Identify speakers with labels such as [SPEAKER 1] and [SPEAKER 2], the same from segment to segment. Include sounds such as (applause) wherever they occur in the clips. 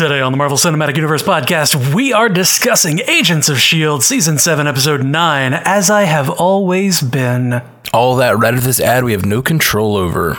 [SPEAKER 1] Today on the Marvel Cinematic Universe podcast, we are discussing Agents of S.H.I.E.L.D. Season 7, Episode 9, As I Have Always Been.
[SPEAKER 2] All that right of this ad we have no control over.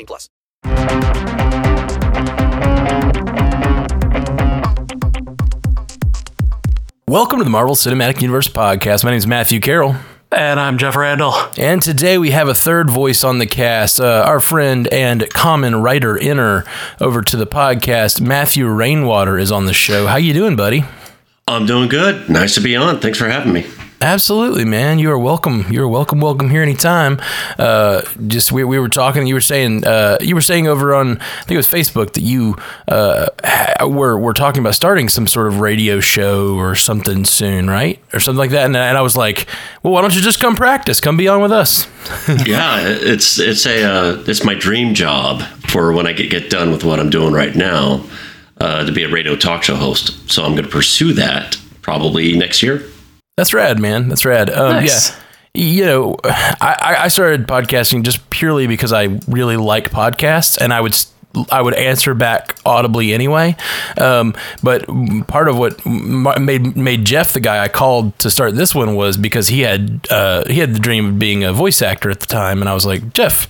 [SPEAKER 3] plus.
[SPEAKER 2] Welcome to the Marvel Cinematic Universe podcast. My name is Matthew Carroll.
[SPEAKER 1] And I'm Jeff Randall.
[SPEAKER 2] And today we have a third voice on the cast, uh, our friend and common writer inner over to the podcast, Matthew Rainwater is on the show. How you doing, buddy?
[SPEAKER 4] I'm doing good. Nice to be on. Thanks for having me.
[SPEAKER 2] Absolutely, man. You are welcome. You're welcome. Welcome here anytime. Uh, just we, we were talking. You were saying uh, you were saying over on I think it was Facebook that you uh, were were talking about starting some sort of radio show or something soon, right, or something like that. And, and I was like, well, why don't you just come practice? Come be on with us. (laughs)
[SPEAKER 4] yeah, it's it's a uh, it's my dream job for when I get get done with what I'm doing right now uh, to be a radio talk show host. So I'm going to pursue that probably next year.
[SPEAKER 2] That's rad, man. That's rad. Um,
[SPEAKER 1] Nice.
[SPEAKER 2] Yeah. You know, (sighs) I, I started podcasting just purely because I really like podcasts, and I would I would answer back audibly anyway. Um, but part of what made made Jeff the guy I called to start this one was because he had uh, he had the dream of being a voice actor at the time, and I was like, Jeff.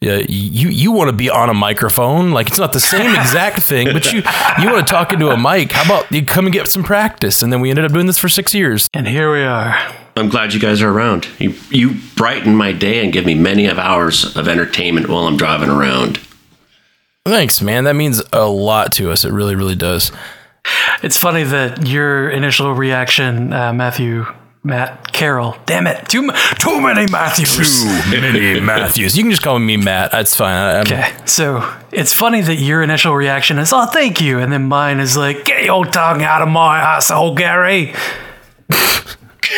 [SPEAKER 2] Yeah, you you want to be on a microphone? Like it's not the same (laughs) exact thing, but you you want to talk into a mic. How about you come and get some practice? And then we ended up doing this for six years.
[SPEAKER 1] And here we are.
[SPEAKER 4] I'm glad you guys are around. You you brighten my day and give me many of hours of entertainment while I'm driving around.
[SPEAKER 2] Thanks, man. That means a lot to us. It really, really does.
[SPEAKER 1] It's funny that your initial reaction, uh, Matthew, Matt Carroll, damn it, too, too many Matthews.
[SPEAKER 2] Too many (laughs) Matthews. You can just call me Matt. That's fine. I,
[SPEAKER 1] Okay, so it's funny that your initial reaction is, oh, thank you. And then mine is like, get your tongue out of my asshole, Gary. (laughs)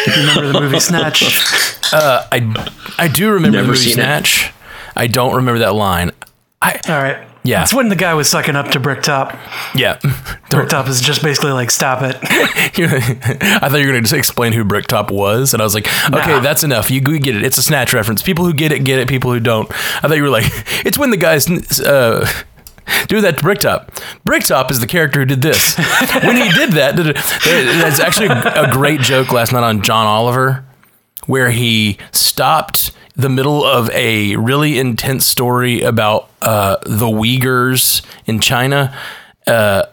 [SPEAKER 1] Remember the movie Snatch? (laughs)
[SPEAKER 2] Uh, I I do remember
[SPEAKER 4] Never
[SPEAKER 2] the movie
[SPEAKER 4] seen it.
[SPEAKER 2] Snatch. I don't remember that line. I
[SPEAKER 1] All right.
[SPEAKER 2] Yeah.
[SPEAKER 1] It's when the guy was sucking up to Bricktop.
[SPEAKER 2] yeah.
[SPEAKER 1] Bricktop is just basically like, stop it. (laughs)
[SPEAKER 2] I thought you were going to just explain who Bricktop was, and I was like, okay,
[SPEAKER 1] Nah.
[SPEAKER 2] that's enough. You we get it. It's a snatch reference. People who get it get it. People who don't. I thought you were like, (laughs) it's when the guys uh, do that to Bricktop. Bricktop is the character who did this. (laughs) when he did that, that's actually a great joke last night on John Oliver where he stopped the middle of a really intense story about uh, the Uyghurs in China. Uh,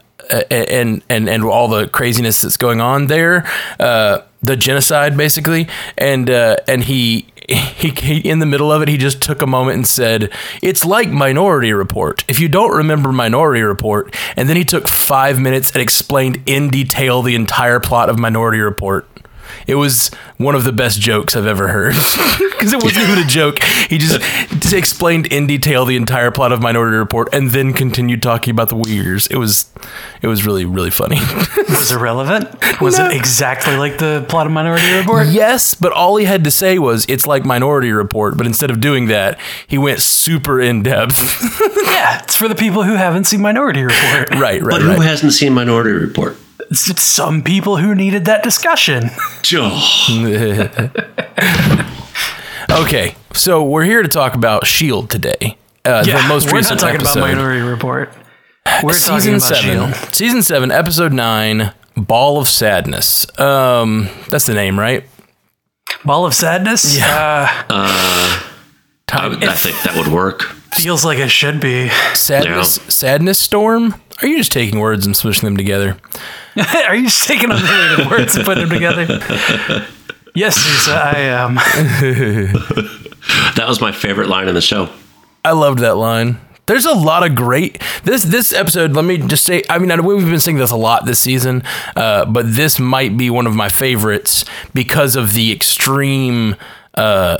[SPEAKER 2] and and and all the craziness that's going on there, uh, the genocide basically, and uh, and he, he he in the middle of it, he just took a moment and said, "It's like Minority Report." If you don't remember Minority Report, and then he took five minutes and explained in detail the entire plot of Minority Report. It was one of the best jokes I've ever heard (laughs) because it wasn't even a joke. He just, just explained in detail the entire plot of Minority Report and then continued talking about the Uyghurs. It was, it was really really funny. (laughs)
[SPEAKER 1] Was it relevant? Was it exactly like the plot of Minority Report?
[SPEAKER 2] yes, but all he had to say was it's like Minority Report, but instead of doing that, he went super in depth. (laughs)
[SPEAKER 1] Yeah, it's for the people who haven't seen Minority Report.
[SPEAKER 2] right, right,
[SPEAKER 4] But
[SPEAKER 2] right.
[SPEAKER 4] who hasn't seen Minority Report?
[SPEAKER 1] It's some people who needed that discussion. (laughs)
[SPEAKER 2] Okay, so we're here to talk about Shield today. Uh,
[SPEAKER 1] Yeah,
[SPEAKER 2] the most
[SPEAKER 1] we're
[SPEAKER 2] recent
[SPEAKER 1] not talking
[SPEAKER 2] episode.
[SPEAKER 1] about Minority Report. We're talking
[SPEAKER 2] season
[SPEAKER 1] about
[SPEAKER 2] seven,
[SPEAKER 1] Shield.
[SPEAKER 2] season seven, episode nine, Ball of Sadness. Um, that's the name, right?
[SPEAKER 1] Ball of Sadness. Yeah,
[SPEAKER 4] I, would- I think that would work.
[SPEAKER 1] feels like it should be.
[SPEAKER 2] Sadness, Sadness Storm. Are you just taking words and smushing them together? (laughs)
[SPEAKER 1] Are you just taking unrelated (laughs) words and putting them together? Yes, Lisa, I am. (laughs)
[SPEAKER 4] That was my favorite line in the show.
[SPEAKER 2] I loved that line. There's a lot of great this this episode. Let me just say, I mean, I know we've been saying this a lot this season, uh, but this might be one of my favorites because of the extreme, uh,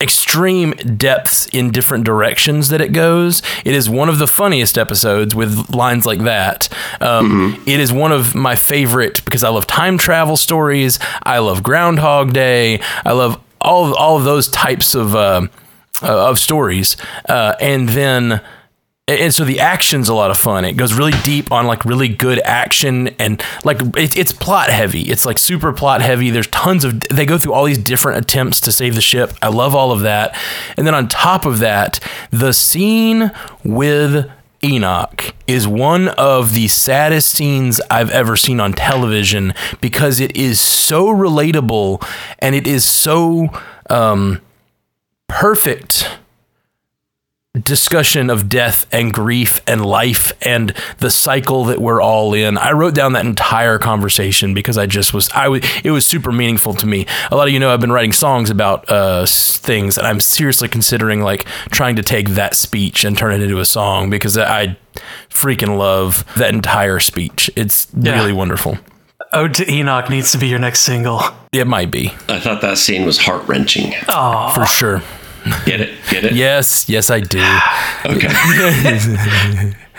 [SPEAKER 2] extreme depths in different directions that it goes. It is one of the funniest episodes with lines like that. Um, it is one of my favorite because I love time travel stories. I love Groundhog Day. I love all all of those types of. Uh, uh, of stories, uh, and then and so the action's a lot of fun. It goes really deep on like really good action and like it, it's plot heavy. It's like super plot heavy. There's tons of they go through all these different attempts to save the ship. I love all of that. And then on top of that, the scene with Enoch is one of the saddest scenes I've ever seen on television because it is so relatable and it is so um, perfect discussion of death and grief and life and the cycle that we're all in. I wrote down that entire conversation because I just was I was it was super meaningful to me. A lot of you know I've been writing songs about uh, things and I'm seriously considering like trying to take that speech and turn it into a song because I freaking love that entire speech. It's
[SPEAKER 1] Yeah.
[SPEAKER 2] really wonderful.
[SPEAKER 1] Ode to Enoch needs to be your next single.
[SPEAKER 2] It might be
[SPEAKER 4] I thought that scene was heart wrenching.
[SPEAKER 2] Oh, for sure.
[SPEAKER 4] Get it? Get it?
[SPEAKER 2] Yes, yes I do. (sighs)
[SPEAKER 4] Okay. (laughs)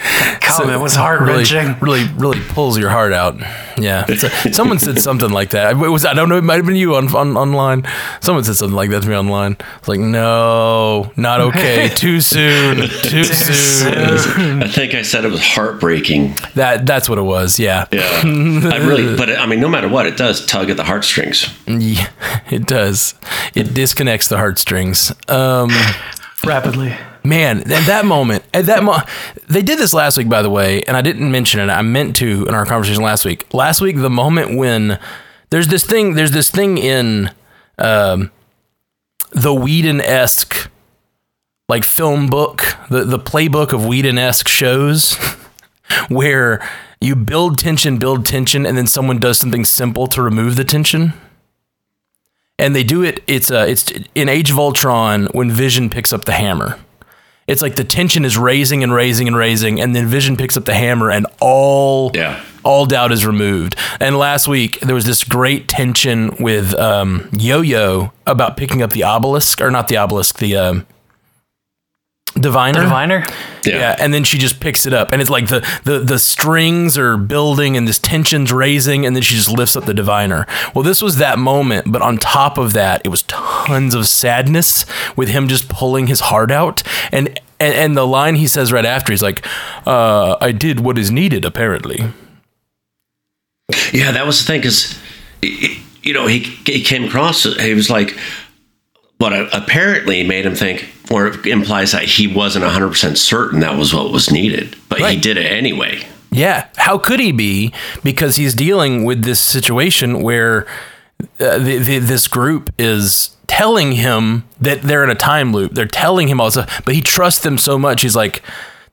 [SPEAKER 1] Comment was heart wrenching.
[SPEAKER 2] really, really pulls your heart out. Yeah, a- (laughs) someone said something like that. It was I don't know. It might have been you on, on online. Someone said something like that to me online. It's like, no, not (laughs) okay. Too soon. (laughs) Too soon.
[SPEAKER 4] I think I said it was heartbreaking.
[SPEAKER 2] That that's what it was. Yeah.
[SPEAKER 4] Yeah. I really, but I mean, no matter what, it does tug at the heartstrings.
[SPEAKER 2] Yeah, it does. It disconnects the heartstrings. Um,
[SPEAKER 1] Rapidly.
[SPEAKER 2] Man, at that moment, at that mo- they did this last week, by the way, and I didn't mention it. I meant to in our conversation last week. Last week, the moment when there's this thing, there's this thing in um, the Whedon esque like film book, the the playbook of Whedon esque shows, (laughs) where you build tension, build tension, and then someone does something simple to remove the tension and they do it. It's uh, it's in Age of Ultron when Vision picks up the hammer. It's like the tension is raising and raising and raising, and then Vision picks up the hammer, and all
[SPEAKER 4] Yeah.
[SPEAKER 2] all doubt is removed. And last week there was this great tension with um, Yo-Yo about picking up the obelisk, or not the obelisk, the um, diviner.
[SPEAKER 1] Diviner?
[SPEAKER 4] Yeah.
[SPEAKER 2] Yeah, and then she just picks it up, and it's like the, the the strings are building, and this tension's raising, and then she just lifts up the diviner. Well, this was that moment, but on top of that, it was tons of sadness with him just pulling his heart out, and and, and the line he says right after, he's like, uh, "I did what is needed, apparently."
[SPEAKER 4] Yeah, that was the thing because, you know, he, he came across, he was like, what apparently made him think, or implies that he wasn't 100% certain that was what was needed, but he did it anyway.
[SPEAKER 2] Yeah, how could he be? Because he's dealing with this situation where uh, the, the, this group is telling him that they're in a time loop. They're telling him all this stuff, but he trusts them so much. He's like,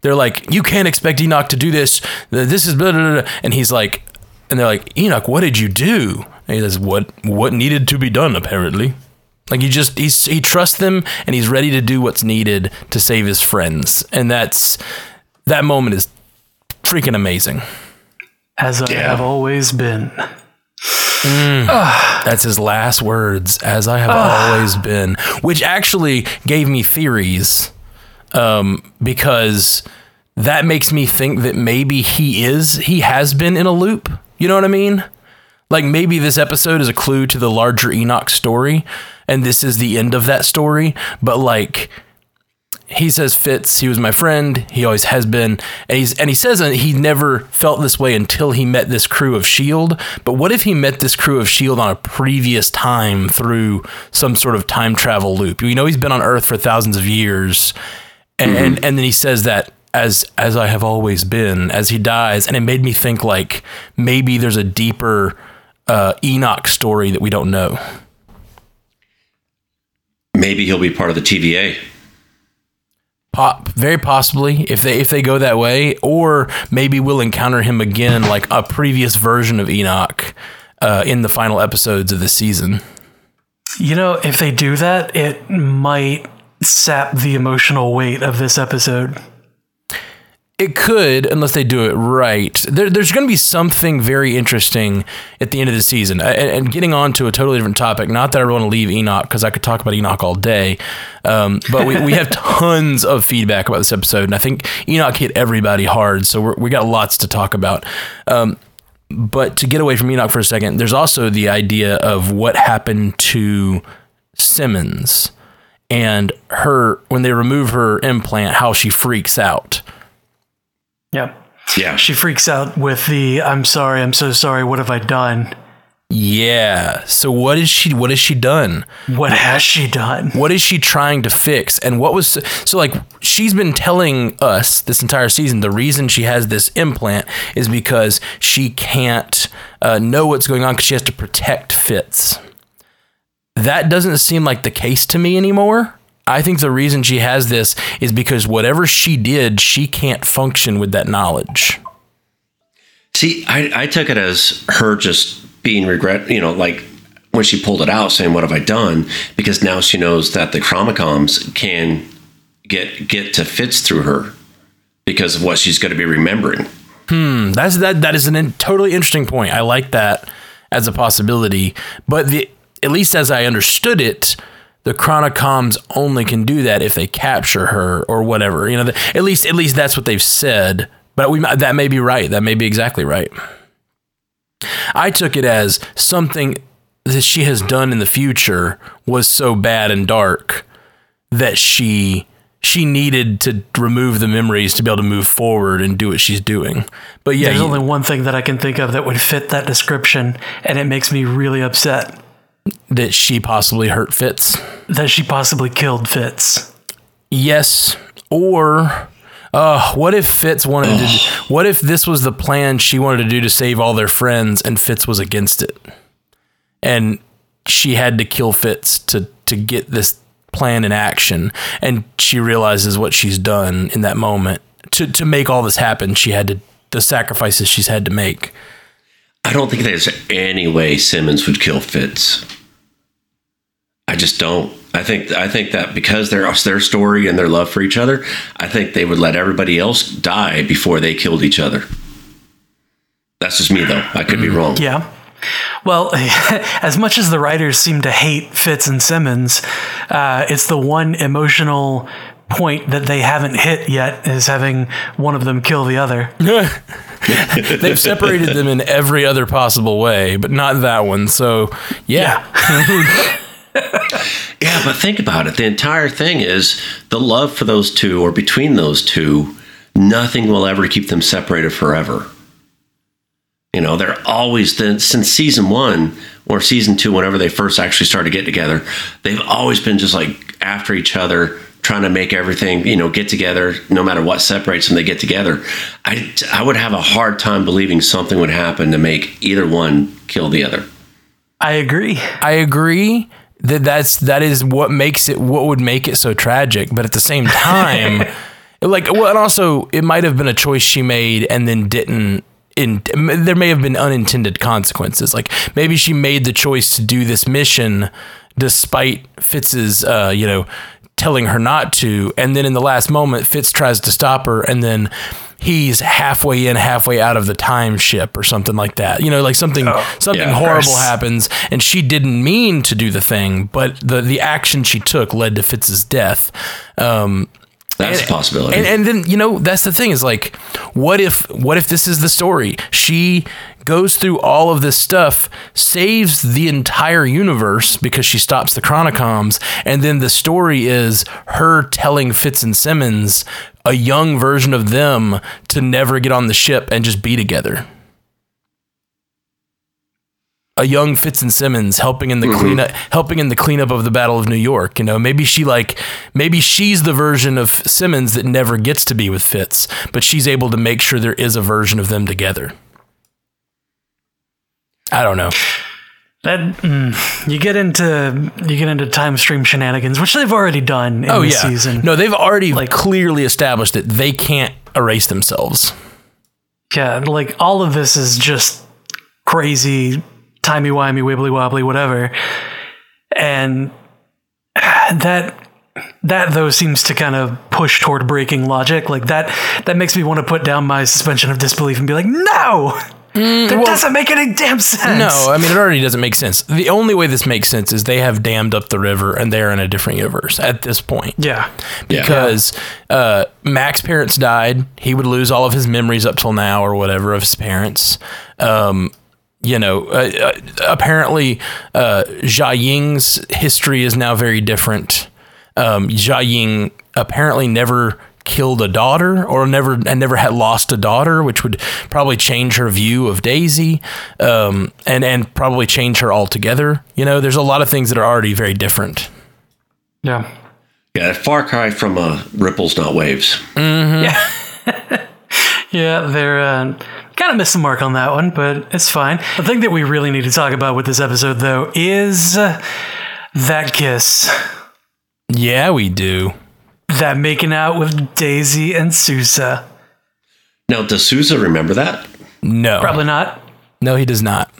[SPEAKER 2] they're like, you can't expect Enoch to do this. This is blah, blah, blah, blah." and he's like, and they're like, Enoch, what did you do? And he says, what what needed to be done? Apparently, like he just he's he trusts them and he's ready to do what's needed to save his friends, and that's that moment is freaking amazing.
[SPEAKER 1] As I
[SPEAKER 4] Yeah.
[SPEAKER 1] have always been.
[SPEAKER 2] That's his last words, as I have always been, which actually gave me theories um, because that makes me think that maybe he is, he has been in a loop. You know what I mean? Like maybe this episode is a clue to the larger Enoch story, and this is the end of that story, but like he says Fitz, he was my friend. He always has been, and he's and he says he never felt this way until he met this crew of Shield. But what if he met this crew of Shield on a previous time through some sort of time travel loop? You know, he's been on Earth for thousands of years, and and, and then he says that as as I have always been as he dies, and it made me think like maybe there's a deeper uh, Enoch story that we don't know.
[SPEAKER 4] Maybe he'll be part of the TVA.
[SPEAKER 2] Pop, very possibly if they if they go that way, or maybe we'll encounter him again like a previous version of Enoch uh, in the final episodes of the season.
[SPEAKER 1] You know, if they do that, it might sap the emotional weight of this episode.
[SPEAKER 2] It could, unless they do it right. There, there's going to be something very interesting at the end of the season. And, and getting on to a totally different topic, not that I want to leave Enoch because I could talk about Enoch all day, um, but we, we have (laughs) tons of feedback about this episode. And I think Enoch hit everybody hard. So we got lots to talk about. Um, but to get away from Enoch for a second, there's also the idea of what happened to Simmons and her when they remove her implant, how she freaks out.
[SPEAKER 1] Yep.
[SPEAKER 4] Yeah.
[SPEAKER 1] She freaks out with the I'm sorry, I'm so sorry, what have I done?
[SPEAKER 2] Yeah. So what is she what has she done?
[SPEAKER 1] What has she done?
[SPEAKER 2] What is she trying to fix? And what was so like she's been telling us this entire season the reason she has this implant is because she can't uh, know what's going on because she has to protect Fitz. That doesn't seem like the case to me anymore. I think the reason she has this is because whatever she did, she can't function with that knowledge.
[SPEAKER 4] See, I, I took it as her just being regret, you know, like when she pulled it out, saying, "What have I done?" Because now she knows that the Chronicoms can get get to Fitz through her because of what she's going to be remembering.
[SPEAKER 2] Hmm, that's that. That is an in, totally interesting point. I like that as a possibility, but the at least as I understood it, the Chronicoms only can do that if they capture her or whatever. You know, the, at least at least that's what they've said. But we that may be right. That may be exactly right. I took it as something that she has done in the future was so bad and dark that she she needed to remove the memories to be able to move forward and do what she's doing. But yeah,
[SPEAKER 1] There's
[SPEAKER 2] you-
[SPEAKER 1] only one thing that I can think of that would fit that description, and it makes me really upset
[SPEAKER 2] that she possibly hurt Fitz.
[SPEAKER 1] that she possibly killed Fitz.
[SPEAKER 2] Yes, or uh, what if Fitz wanted to? (sighs) What if this was the plan she wanted to do to save all their friends, and Fitz was against it, and she had to kill Fitz to to get this plan in action, and she realizes what she's done in that moment to to make all this happen. She had to the sacrifices she's had to make.
[SPEAKER 4] I don't think there's any way Simmons would kill Fitz. I just don't. I think I think that because their their story and their love for each other, I think they would let everybody else die before they killed each other. That's just me, though. I could be wrong.
[SPEAKER 1] Yeah. Well, (laughs) as much as the writers seem to hate Fitz and Simmons, uh, it's the one emotional point that they haven't hit yet is having one of them kill the other. (laughs) (laughs)
[SPEAKER 2] They've separated them in every other possible way, but not that one. So yeah.
[SPEAKER 4] Yeah, but think about it. The entire thing is the love for those two, or between those two, nothing will ever keep them separated forever. You know, they're always, the, since season one or season two, whenever they first actually started getting together, they've always been just like after each other, trying to make everything, you know, get together. No matter what separates them, they get together. I, I would have a hard time believing something would happen to make either one kill the other.
[SPEAKER 1] I agree.
[SPEAKER 2] I agree that that's that is what makes it what would make it so tragic. But at the same (laughs) time like well and also it might have been a choice she made and then didn't in there may have been unintended consequences. Like maybe she made the choice to do this mission despite Fitz's uh you know telling her not to and then in the last moment Fitz tries to stop her and then he's halfway in halfway out of the time ship or something like that. You know like something something
[SPEAKER 4] yeah,
[SPEAKER 2] horrible happens and she didn't mean to do the thing but the the action she took led to Fitz's death. Um
[SPEAKER 4] That's a possibility.
[SPEAKER 2] and, and then you know that's the thing is like what if what if this is the story? She goes through all of this stuff saves the entire universe because she stops the Chronicoms and then the story is her telling fitz and simmons a young version of them to never get on the ship and just be together a young Fitz and Simmons helping in the mm-hmm. cleanup, helping in the cleanup of the Battle of New York. You know, maybe she like, maybe she's the version of Simmons that never gets to be with Fitz, but she's able to make sure there is a version of them together. I don't know.
[SPEAKER 1] That mm, you get into you get into time stream shenanigans, which they've already done in
[SPEAKER 2] oh
[SPEAKER 1] this
[SPEAKER 2] yeah,
[SPEAKER 1] season.
[SPEAKER 2] no, they've already like, clearly established that they can't erase themselves.
[SPEAKER 1] Yeah, like all of this is just crazy, timey wimey, wibbly wobbly, whatever. And that that though seems to kind of push toward breaking logic. Like that that makes me want to put down my suspension of disbelief and be like, no! That doesn't make any damn sense.
[SPEAKER 2] No, I mean it already doesn't make sense. The only way this makes sense is they have dammed up the river and they're in a different universe at this point.
[SPEAKER 1] Yeah.
[SPEAKER 2] Because uh, Mac's parents died, he would lose all of his memories up till now or whatever of his parents. Um, you know, uh, uh, apparently uh, Jia Ying's history is now very different. Um, Jia Ying apparently never killed a daughter or never and never had lost a daughter, which would probably change her view of Daisy, um, and and probably change her altogether. You know, there's a lot of things that are already very different.
[SPEAKER 1] Yeah.
[SPEAKER 4] Yeah, far cry from uh, ripples, not waves.
[SPEAKER 1] Yeah. (laughs) yeah, they're uh, kind of missed the mark on that one, but it's fine. The thing that we really need to talk about with this episode, though, is uh, that kiss.
[SPEAKER 2] Yeah, we do.
[SPEAKER 1] That making out with Daisy and Sousa.
[SPEAKER 4] Now, does Sousa remember that?
[SPEAKER 2] No,
[SPEAKER 1] Probably not.
[SPEAKER 2] No, he does not.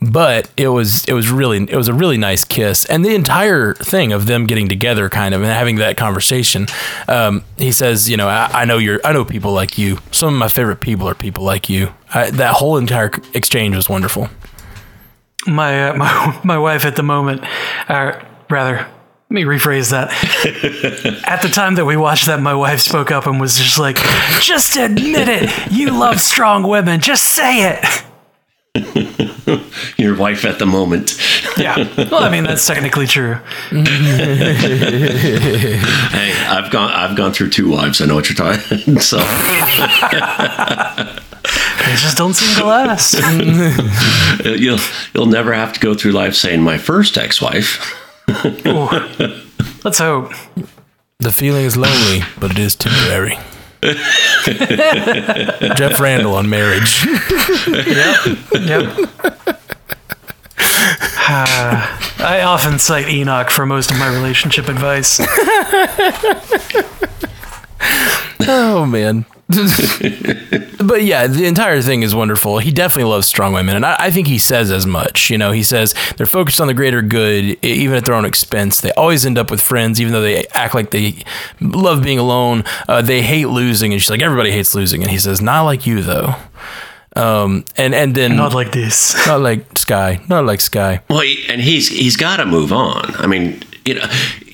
[SPEAKER 2] But it was it was really it was a really nice kiss, and the entire thing of them getting together, kind of, and having that conversation. Um, he says, you know, I, I know you're, I know people like you. Some of my favorite people are people like you. I, that whole entire exchange was wonderful.
[SPEAKER 1] My uh, (laughs) my my wife at the moment, or rather, let me rephrase that. (laughs) at the time that we watched that, my wife spoke up and was just like, "Just admit it. You love strong women. Just say it." (laughs)
[SPEAKER 4] Your wife at the moment.
[SPEAKER 1] Yeah. Well, I mean that's technically true. (laughs)
[SPEAKER 4] Hey, I've gone. I've gone through two wives. I know what you're talking. So
[SPEAKER 1] They just don't seem to last.
[SPEAKER 4] you'll you'll never have to go through life saying my first ex-wife.
[SPEAKER 1] Let's hope.
[SPEAKER 2] The feeling is lonely, but it is temporary. Jeff Randall on marriage.
[SPEAKER 1] Yep. Uh, (sighs) I often cite Enoch for most of my relationship advice. (laughs)
[SPEAKER 2] Oh man. (laughs) but yeah, the entire thing is wonderful. He definitely loves strong women, and I, I think he says as much. You know, he says they're focused on the greater good, even at their own expense. They always end up with friends, even though they act like they love being alone. Uh, they hate losing, and she's like, everybody hates losing, and he says, not like you though. Um, and and then
[SPEAKER 1] Not like this. (laughs)
[SPEAKER 2] not like Sky, not like Sky.
[SPEAKER 4] Well, he, and he's he's got to move on. I mean, you know,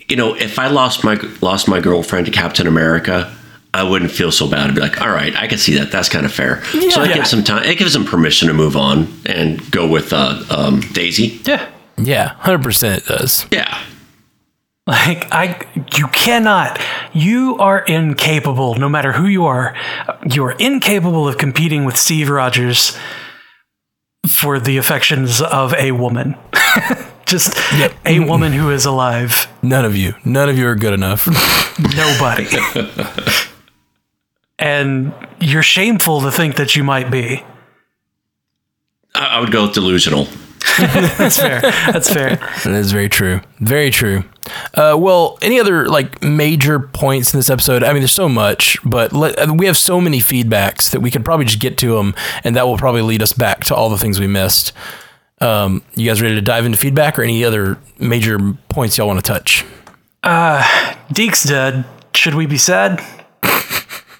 [SPEAKER 4] you know, if I lost my lost my girlfriend to Captain America, I wouldn't feel so bad. I'd be like, all right, I can see that. That's kind of fair. so it
[SPEAKER 1] Yeah.
[SPEAKER 4] gives him time. It gives them permission to move on and go with uh, um, Daisy.
[SPEAKER 1] Yeah.
[SPEAKER 2] Yeah, hundred percent it does.
[SPEAKER 4] Yeah.
[SPEAKER 1] Like I you cannot you are incapable no matter who you are you are incapable of competing with Steve Rogers for the affections of a woman. (laughs) Just a woman who is alive.
[SPEAKER 2] None of you, none of you are good enough. (laughs)
[SPEAKER 1] Nobody. (laughs) and you're shameful to think that you might be.
[SPEAKER 4] I, I would go with delusional. (laughs)
[SPEAKER 1] That's fair. That's fair.
[SPEAKER 2] That is very true. Very true. Uh, well, any other like major points in this episode? I mean, there's so much, but let, uh, we have so many feedbacks that we could probably just get to them, and that will probably lead us back to all the things we missed. Um, you guys ready to dive into feedback or any other major points y'all want to touch?
[SPEAKER 1] Uh Deke's dead. Should we be sad?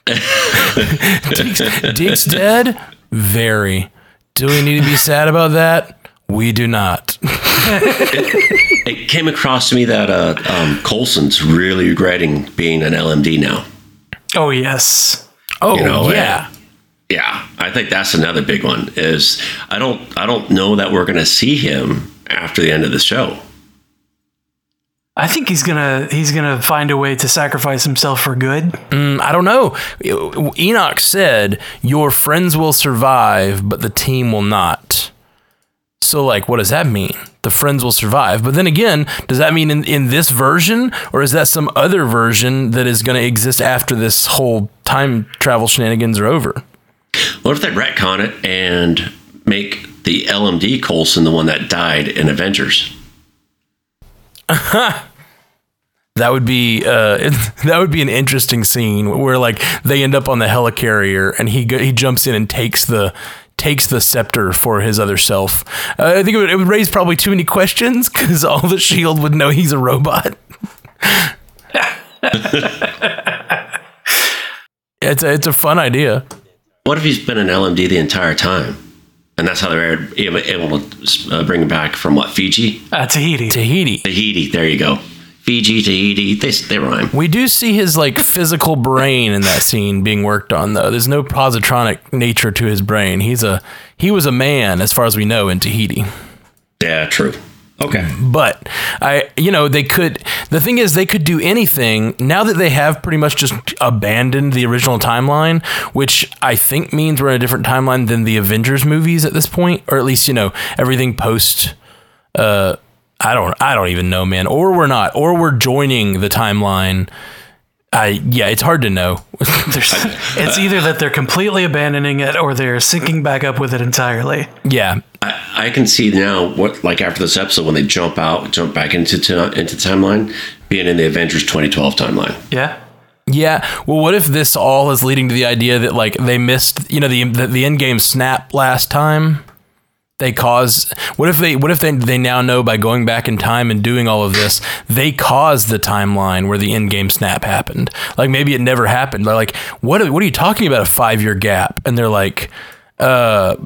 [SPEAKER 2] Deke's, Deke's dead? Very. Do we need to be sad about that? We do not.
[SPEAKER 4] It came across to me that uh, um, Coulson's really regretting being an LMD now.
[SPEAKER 1] Oh yes.
[SPEAKER 2] Oh,
[SPEAKER 4] You know,
[SPEAKER 2] yeah.
[SPEAKER 4] Yeah, I think that's another big one. Is I don't I don't know that we're going to see him after the end of the show.
[SPEAKER 1] I think he's gonna he's gonna find a way to sacrifice himself for good.
[SPEAKER 2] Mm, I don't know. Enoch said, Your friends will survive, but the team will not. So, like, what does that mean? The friends will survive. But then again, does that mean in, in this version, or is that some other version that is going to exist after this whole time travel shenanigans are over?
[SPEAKER 4] What if they retcon it and make the LMD Coulson, the one that died in Avengers. (laughs)
[SPEAKER 2] That would be uh, (laughs) that would be an interesting scene where like they end up on the helicarrier and he go, he jumps in and takes the takes the scepter for his other self. Uh, I think it would, it would raise probably too many questions because all the Shield would know he's a robot. (laughs) it's a, it's a fun idea.
[SPEAKER 4] What if he's been an LMD the entire time? And that's how they're able, able to uh, bring him back from what, Fiji?
[SPEAKER 1] Uh, Tahiti.
[SPEAKER 2] Tahiti.
[SPEAKER 4] Tahiti, there you go. Fiji, Tahiti, they, they rhyme.
[SPEAKER 2] We do see his like physical brain in that scene being worked on though. There's no positronic nature to his brain. He's a he was a man as far as we know in Tahiti.
[SPEAKER 4] Yeah, true. Okay.
[SPEAKER 2] But I you know, they could the thing is they could do anything now that they have pretty much just abandoned the original timeline, which I think means we're in a different timeline than the Avengers movies at this point, or at least, you know, everything post uh I don't I don't even know, man. Or we're not, or we're joining the timeline. I yeah, it's hard to know. (laughs)
[SPEAKER 1] It's either that they're completely abandoning it or they're syncing back up with it entirely.
[SPEAKER 2] yeah.
[SPEAKER 4] I, I can see now what, like after this episode, when they jump out, jump back into to, into timeline, being in the Avengers 2012 timeline.
[SPEAKER 1] Yeah.
[SPEAKER 2] Yeah. Well, what if this all is leading to the idea that like they missed, you know, the the, the Endgame snap last time? They cause what if they what if they they now know by going back in time and doing all of this they caused the timeline where the Endgame snap happened? Like maybe it never happened like what are, what are you talking about a five year gap? And they're like uh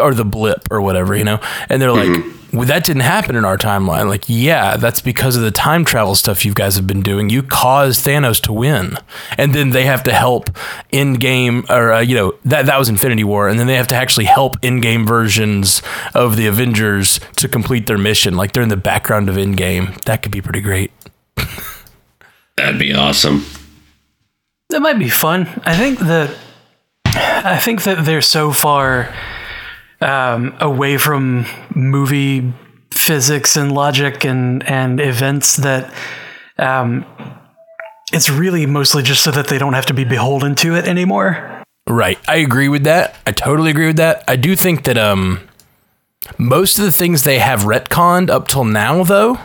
[SPEAKER 2] or the blip or whatever you know? And they're like well, that didn't happen in our timeline. Like yeah that's because of the time travel stuff you guys have been doing. You caused Thanos to win. And then they have to help Endgame or uh, you know that that was Infinity War. And then they have to actually help Endgame versions of the Avengers to complete their mission. Like they're in the background of Endgame that could be pretty great. (laughs)
[SPEAKER 4] That'd be awesome.
[SPEAKER 1] That might be fun. I think that I think that they're so far um, away from movie physics and logic and and events that um, it's really mostly just so that they don't have to be beholden to it anymore.
[SPEAKER 2] Right. I agree with that. I totally agree with that. I do think that um most of the things they have retconned up till now though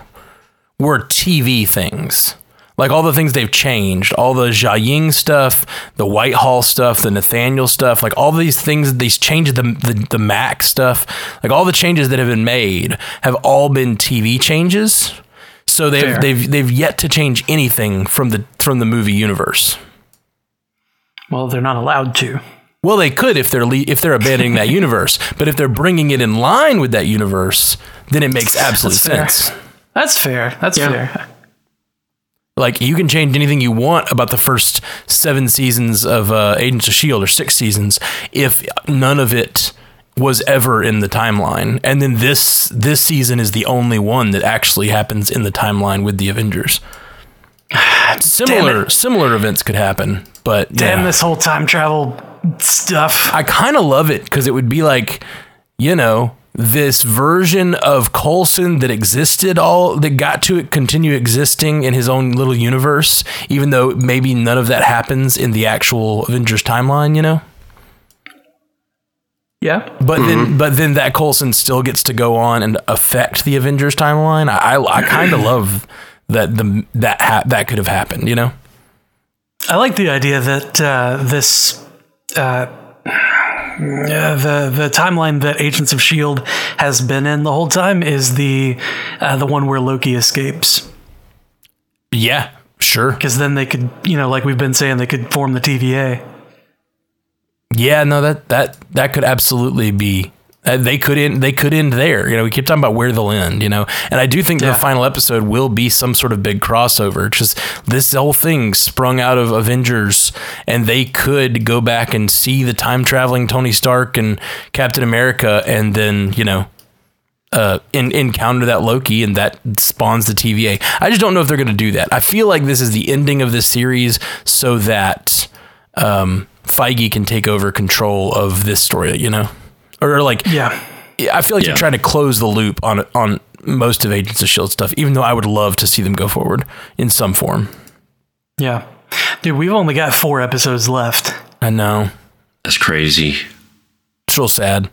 [SPEAKER 2] were TV things. Like all the things they've changed, all the Jia Ying stuff, the Whitehall stuff, the Nathaniel stuff, like all these things, these changes, the, the the Mac stuff, like all the changes that have been made have all been TV changes. So they've
[SPEAKER 1] Fair.
[SPEAKER 2] they've they've yet to change anything from the from the movie universe.
[SPEAKER 1] Well, they're not allowed to.
[SPEAKER 2] Well, they could if they're le- if they're abandoning that (laughs) universe, but if they're bringing it in line with that universe, then it makes absolute
[SPEAKER 1] That's fair.
[SPEAKER 2] sense.
[SPEAKER 1] That's fair. That's fair.
[SPEAKER 2] Like you can change anything you want about the first seven seasons of uh, Agents of Shield or six seasons if none of it was ever in the timeline, and then this this season is the only one that actually happens in the timeline with the Avengers. (sighs) Similar similar events could happen, but
[SPEAKER 1] Damn
[SPEAKER 2] yeah.
[SPEAKER 1] this whole time travel stuff.
[SPEAKER 2] I kind of love it because it would be like, you know, this version of Coulson that existed all that got to continue existing in his own little universe, even though maybe none of that happens in the actual Avengers timeline, you know?
[SPEAKER 1] Yeah.
[SPEAKER 2] But then but then that Coulson still gets to go on and affect the Avengers timeline. I I, I kind of (clears throat) love that the that ha- that could have happened, you know?
[SPEAKER 1] I like the idea that uh, this uh, the the timeline that Agents of Shield has been in the whole time is the uh, the one where Loki escapes.
[SPEAKER 2] Yeah, sure.
[SPEAKER 1] Because then they could, you know, like we've been saying, they could form the TVA.
[SPEAKER 2] Yeah, no, that that that could absolutely be. Uh, they could end. They could end there. You know, we keep talking about where they'll end. You know, and I do think
[SPEAKER 1] Yeah.
[SPEAKER 2] the final episode will be some sort of big crossover. Just this whole thing sprung out of Avengers, and they could go back and see the time traveling Tony Stark and Captain America, and then you know. Uh, in, encounter that Loki and that spawns the TVA. I just don't know if they're going to do that. I feel like this is the ending of this series so that um, Feige can take over control of this story, you know, or like
[SPEAKER 1] Yeah.
[SPEAKER 2] I feel like
[SPEAKER 4] Yeah.
[SPEAKER 2] you're trying to close the loop on on most of Agents of Shield stuff. Even though I would love to see them go forward in some form.
[SPEAKER 1] Yeah. Dude, we've only got four episodes left.
[SPEAKER 2] I know
[SPEAKER 4] That's crazy.
[SPEAKER 2] it's real sad.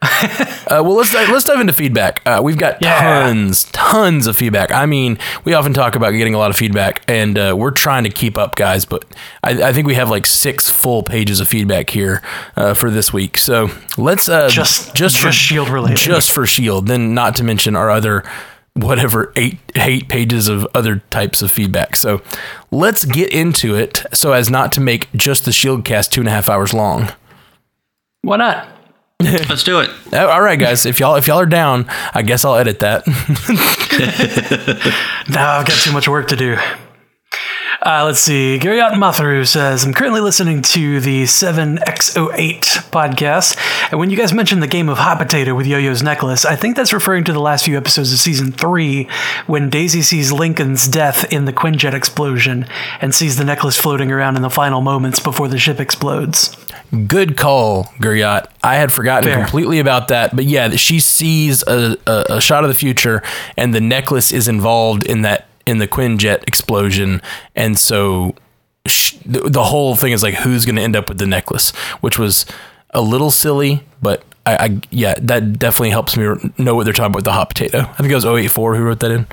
[SPEAKER 2] (laughs) Uh, well, let's let's dive into feedback. Uh, we've got
[SPEAKER 1] Yeah.
[SPEAKER 2] tons, tons of feedback. I mean, we often talk about getting a lot of feedback, and uh, we're trying to keep up, guys. But I, I think we have like six full pages of feedback here uh, for this week. So let's uh,
[SPEAKER 1] Just-
[SPEAKER 2] just for
[SPEAKER 1] just Shield related.
[SPEAKER 2] just for Shield. Then, not to mention our other whatever eight eight pages of other types of feedback. So let's get into it, so as not to make just the Shield cast two and a half hours long.
[SPEAKER 1] Why not? (laughs)
[SPEAKER 4] Let's do it.
[SPEAKER 2] Uh, All right, guys. If y'all if y'all are down, I guess I'll edit that. (laughs) (laughs)
[SPEAKER 1] No, I've got too much work to do. Uh, let's see. Garyot Matharu says, I'm currently listening to the 7x08 podcast. And when you guys mentioned the game of hot potato with Yo Yo's necklace, I think that's referring to the last few episodes of season three when Daisy sees Lincoln's death in the Quinjet explosion and sees the necklace floating around in the final moments before the ship explodes.
[SPEAKER 2] Good call, Guryat. I had forgotten
[SPEAKER 1] Fair.
[SPEAKER 2] completely about that, but yeah, she sees a, a, a shot of the future, and the necklace is involved in that in the Quinjet explosion, and so sh- the, the whole thing is like, who's going to end up with the necklace, which was a little silly, but I, I yeah, that definitely helps me know what they're talking about with the hot potato. I think it was 084 who wrote that in.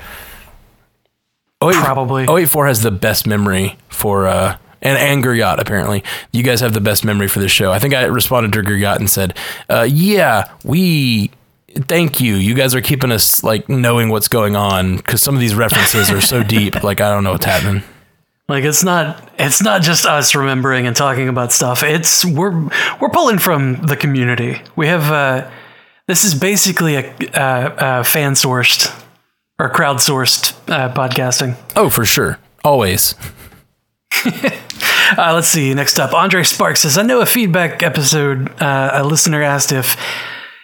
[SPEAKER 2] Oh,
[SPEAKER 1] Probably.
[SPEAKER 2] 084 has the best memory for uh and and Guryat apparently. You guys have the best memory for the show. I think I responded to Guryat and said, uh, "Yeah, we thank you. You guys are keeping us like knowing what's going on because some of these references are so deep. (laughs) Like I don't know what's happening."
[SPEAKER 1] Like it's not it's not just us remembering and talking about stuff. It's we're we're pulling from the community. We have uh, this is basically a, uh, uh, fan sourced or crowdsourced uh, podcasting.
[SPEAKER 2] Oh, for sure, always. (laughs)
[SPEAKER 1] Uh, let's see. Next up, Andre Sparks says, "I know a feedback episode. Uh, a listener asked if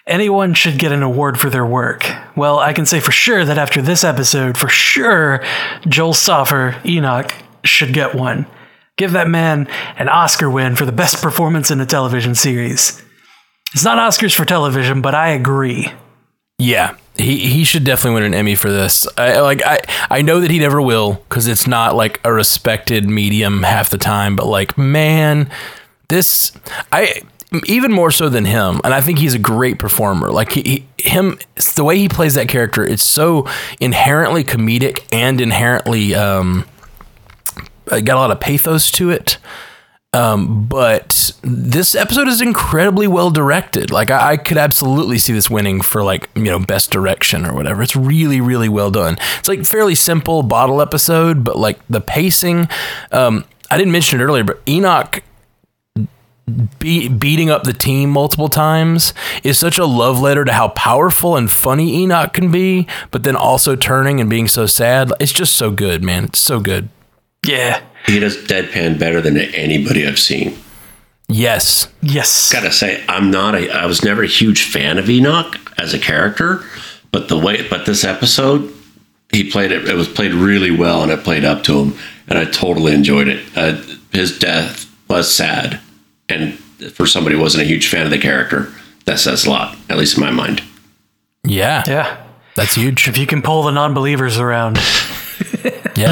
[SPEAKER 1] anyone should get an award for their work. Well, I can say for sure that after this episode, for sure, Joel Stoffer, Enoch, should get one. Give that man an Oscar win for the best performance in a television series. It's not Oscars for television, but I agree.
[SPEAKER 2] Yeah, he he should definitely win an Emmy for this. I like I I know that he never will because it's not like a respected medium half the time. But like, man, this I even more so than him, and I think he's a great performer. Like he, he him the way he plays that character, it's so inherently comedic and inherently um got a lot of pathos to it. Um, but this episode is incredibly well directed. Like I, I could absolutely see this winning for like you know best direction or whatever. It's really really well done. It's like fairly simple bottle episode, but like the pacing. Um, I didn't mention it earlier, but Enoch be- beating up the team multiple times is such a love letter to how powerful and funny Enoch can be, but then also turning and being so sad. It's just so good, man. It's so good.
[SPEAKER 1] Yeah.
[SPEAKER 4] He does deadpan better than anybody I've seen.
[SPEAKER 2] Yes.
[SPEAKER 1] Yes.
[SPEAKER 4] Gotta say, I'm not a. I was never a huge fan of Enoch as a character, but the way, but this episode, he played it. It was played really well, and it played up to him, and I totally enjoyed it. Uh, his death was sad, and for somebody who wasn't a huge fan of the character, that says a lot, at least in my mind.
[SPEAKER 2] Yeah.
[SPEAKER 1] Yeah.
[SPEAKER 2] That's huge.
[SPEAKER 1] If you can pull the non-believers around.
[SPEAKER 2] Yeah.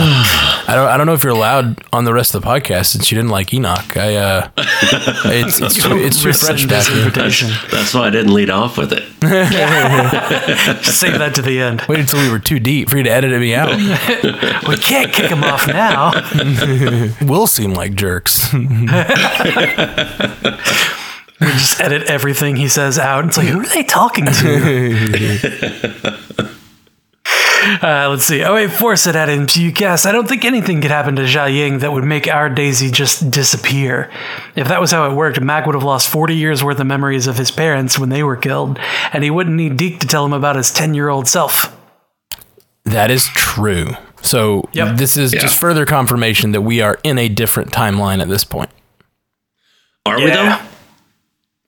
[SPEAKER 2] I don't I don't know if you're allowed on the rest of the podcast since you didn't like Enoch. I uh (laughs) it's it's too, it's too fresh
[SPEAKER 1] Rescind
[SPEAKER 2] back
[SPEAKER 1] this
[SPEAKER 2] here.
[SPEAKER 1] invitation.
[SPEAKER 4] That's why I didn't lead off with it. (laughs)
[SPEAKER 1] Save that to the end.
[SPEAKER 2] Wait until we were too deep for you to edit me out. (laughs)
[SPEAKER 1] We can't kick him off now.
[SPEAKER 2] we'll seem like jerks.
[SPEAKER 1] We just edit everything he says out. It's like, who are they talking to? Uh, let's see. Oh, wait, Force it at him. So you guess. I don't think anything could happen to Jia Ying that would make our Daisy just disappear. If that was how it worked, Mac would have lost 40 years worth of memories of his parents when they were killed, and he wouldn't need Deke to tell him about his 10 year old self.
[SPEAKER 2] that is true. So
[SPEAKER 1] Yep.
[SPEAKER 2] this is
[SPEAKER 4] Yeah.
[SPEAKER 2] just further confirmation that we are in a different timeline at this point.
[SPEAKER 4] Are we though?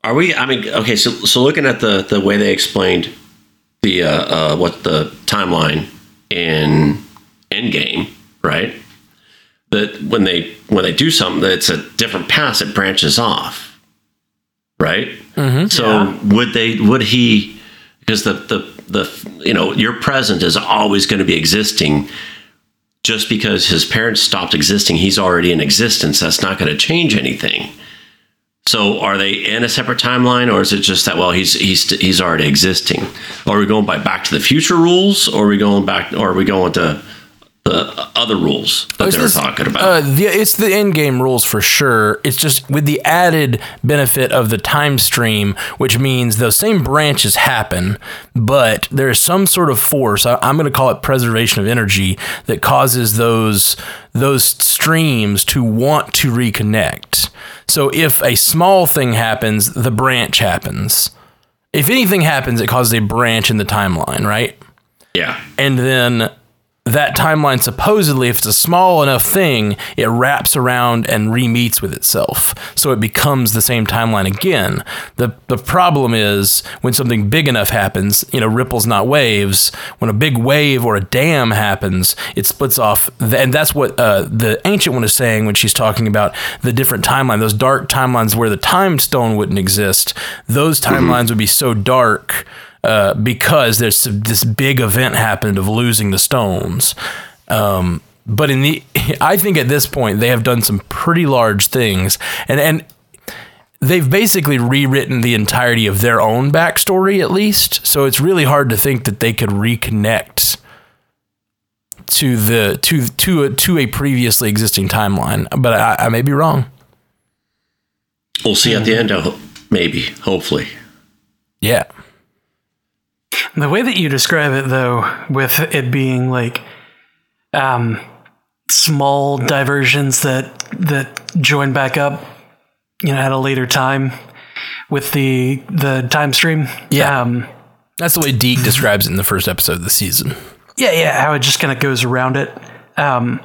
[SPEAKER 4] Are we? I mean, okay. So, so looking at the the way they explained the uh, uh, what the timeline in Endgame, right? That when they when they do something, it's a different path It branches off, right? So would they? Would he? Because the the the you know your present is always going to be existing. Just because his parents stopped existing, he's already in existence. That's not going to change anything So are they in a separate timeline, or is it just that well he's he's he's already existing? Are we going by Back to the Future rules, or are we going back, or are we going to the other rules that
[SPEAKER 2] It's
[SPEAKER 4] they were
[SPEAKER 2] this-
[SPEAKER 4] talking about?
[SPEAKER 2] Uh, the, it's the Endgame rules for sure. It's just with the added benefit of the time stream, which means those same branches happen, but there's some sort of force. I, I'm going to call it preservation of energy that causes those those streams to want to reconnect. So if a small thing happens, the branch happens. If anything happens, it causes a branch in the timeline, right?
[SPEAKER 4] yeah.
[SPEAKER 2] and then that timeline supposedly if it's a small enough thing it wraps around and re-meets with itself. So it becomes the same timeline again. The the problem is when something big enough happens you know ripples not waves when a big wave or a dam happens it splits off and that's what uh, the ancient one is saying when she's talking about the different timeline those dark timelines where the time stone wouldn't exist. Those timelines would be so dark uh, because there's this big event happened of losing the stones. Um, but in the, (laughs) I think at this point they have done some pretty large things, and and they've basically rewritten the entirety of their own backstory at least. So it's really hard to think that they could reconnect to the to to a, to a previously existing timeline. But I, I may be wrong.
[SPEAKER 4] We'll see at the end. Of, maybe, hopefully.
[SPEAKER 2] Yeah.
[SPEAKER 1] The way that you describe it, though, with it being like um, small diversions that that join back up, you know, at a later time with the the time stream.
[SPEAKER 2] Yeah.
[SPEAKER 1] Um,
[SPEAKER 2] That's the way Deke describes it in the first episode of the season.
[SPEAKER 1] yeah, yeah. How it just kind of goes around it. Um,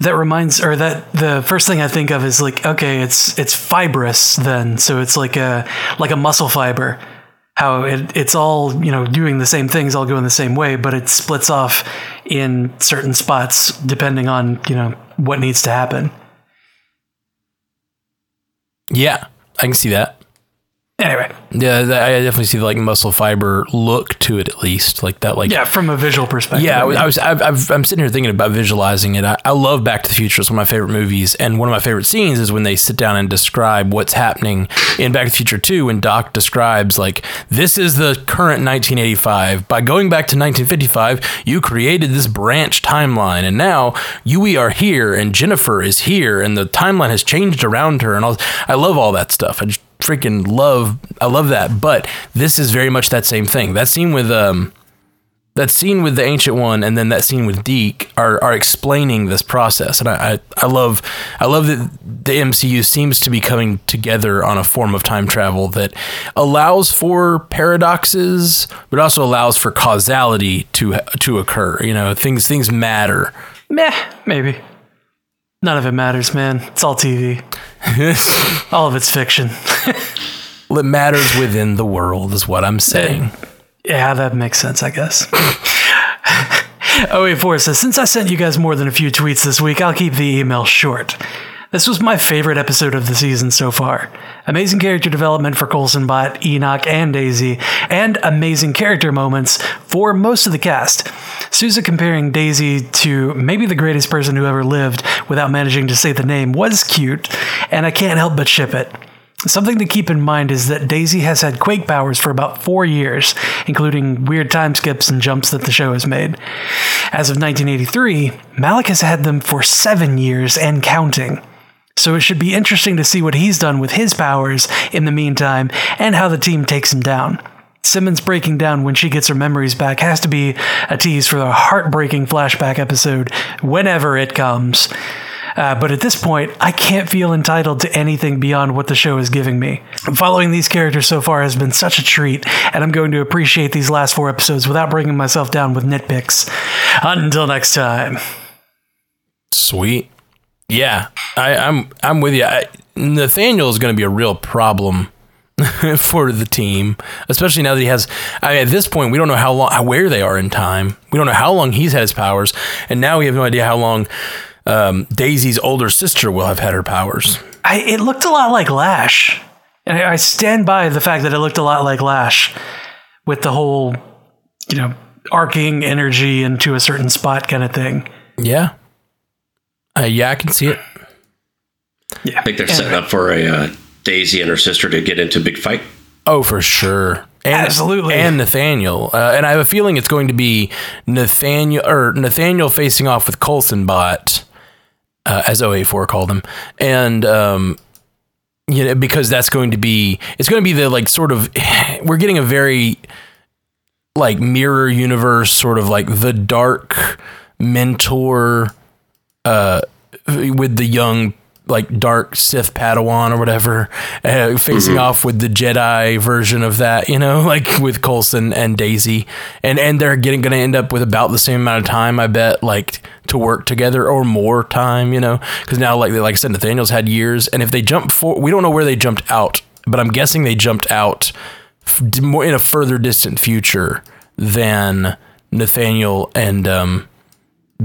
[SPEAKER 1] that reminds, or that the first thing I think of is like, okay, it's it's fibrous then, so it's like a like a muscle fiber. How it, it's all you know doing the same things, all going the same way, but it splits off in certain spots depending on you know what needs to happen.
[SPEAKER 2] Yeah, I can see that.
[SPEAKER 1] Anyway,
[SPEAKER 2] Yeah, I definitely see the like muscle fiber look to it at least, like that. Like
[SPEAKER 1] yeah, from a visual perspective.
[SPEAKER 2] yeah. I was. I was I've, I've, I'm sitting here thinking about visualizing it. I, I love Back to the Future. It's one of my favorite movies, and one of my favorite scenes is when they sit down and describe what's happening in Back to the Future Two. When Doc describes like this is the current 1985. By going back to 1955, you created this branch timeline, and now Yui are here, and Jennifer is here, and the timeline has changed around her, and all. I love all that stuff. I just freaking love I love that. But this is very much that same thing. That scene with um that scene with the ancient one and then that scene with Deke are, are explaining this process. And I, I, I love I love that the MCU seems to be coming together on a form of time travel that allows for paradoxes, but also allows for causality to to occur. You know, things things matter.
[SPEAKER 1] Meh, maybe. None of it matters, man. It's all TV. (laughs) all of it's fiction.
[SPEAKER 2] Well, it matters within the world is what I'm saying.
[SPEAKER 1] Yeah, that makes sense, I guess. (laughs) 084 says, Since I sent you guys more than a few tweets this week, I'll keep the email short. This was my favorite episode of the season so far. Amazing character development for Coulson Bot, Enoch, and Daisy, and amazing character moments for most of the cast. Sousa comparing Daisy to maybe the greatest person who ever lived without managing to say the name was cute, and I can't help but ship it. Something to keep in mind is that Daisy has had quake powers for about four years, including weird time skips and jumps that the show has made. As of 1983, Malik has had them for seven years and counting. So it should be interesting to see what he's done with his powers in the meantime and how the team takes him down. Simmons breaking down when she gets her memories back has to be a tease for the heartbreaking flashback episode whenever it comes. Uh, but at this point, I can't feel entitled to anything beyond what the show is giving me. Following these characters so far has been such a treat, and I'm going to appreciate these last four episodes without bringing myself down with nitpicks. Until next time.
[SPEAKER 2] Sweet. Yeah, I, I'm I'm with you. I, Nathaniel is going to be a real problem (laughs) for the team, especially now that he has. I at this point, we don't know how long, where they are in time. We don't know how long he's had his powers, and now we have no idea how long um, Daisy's older sister will have had her powers.
[SPEAKER 1] I, it looked a lot like Lash. And I I stand by the fact that it looked a lot like Lash with the whole, you know, arcing energy into a certain spot kind of thing.
[SPEAKER 2] Yeah, uh, yeah, I can see it.
[SPEAKER 1] Yeah.
[SPEAKER 4] I think they're setting up for a uh, Daisy and her sister to get into a big fight.
[SPEAKER 2] Oh, for sure. And,
[SPEAKER 1] Absolutely.
[SPEAKER 2] And Nathaniel. Uh, and I have a feeling it's going to be Nathaniel or Nathaniel facing off with Coulson Bot, uh, as OA4 called him. And, um, you know, because that's going to be, it's going to be the like sort of, (sighs) we're getting a very like mirror universe, sort of like the dark mentor, uh, with the young like dark Sith Padawan or whatever, uh, facing off with the Jedi version of that, you know, (laughs) like with Coulson and Daisy, and and they're getting going to end up with about the same amount of time, I bet, like to work together or more time, you know, because now like like I said, Nathaniel's had years, and if they jump for, we don't know where they jumped out, but I'm guessing they jumped out f- more in a further distant future than Nathaniel and um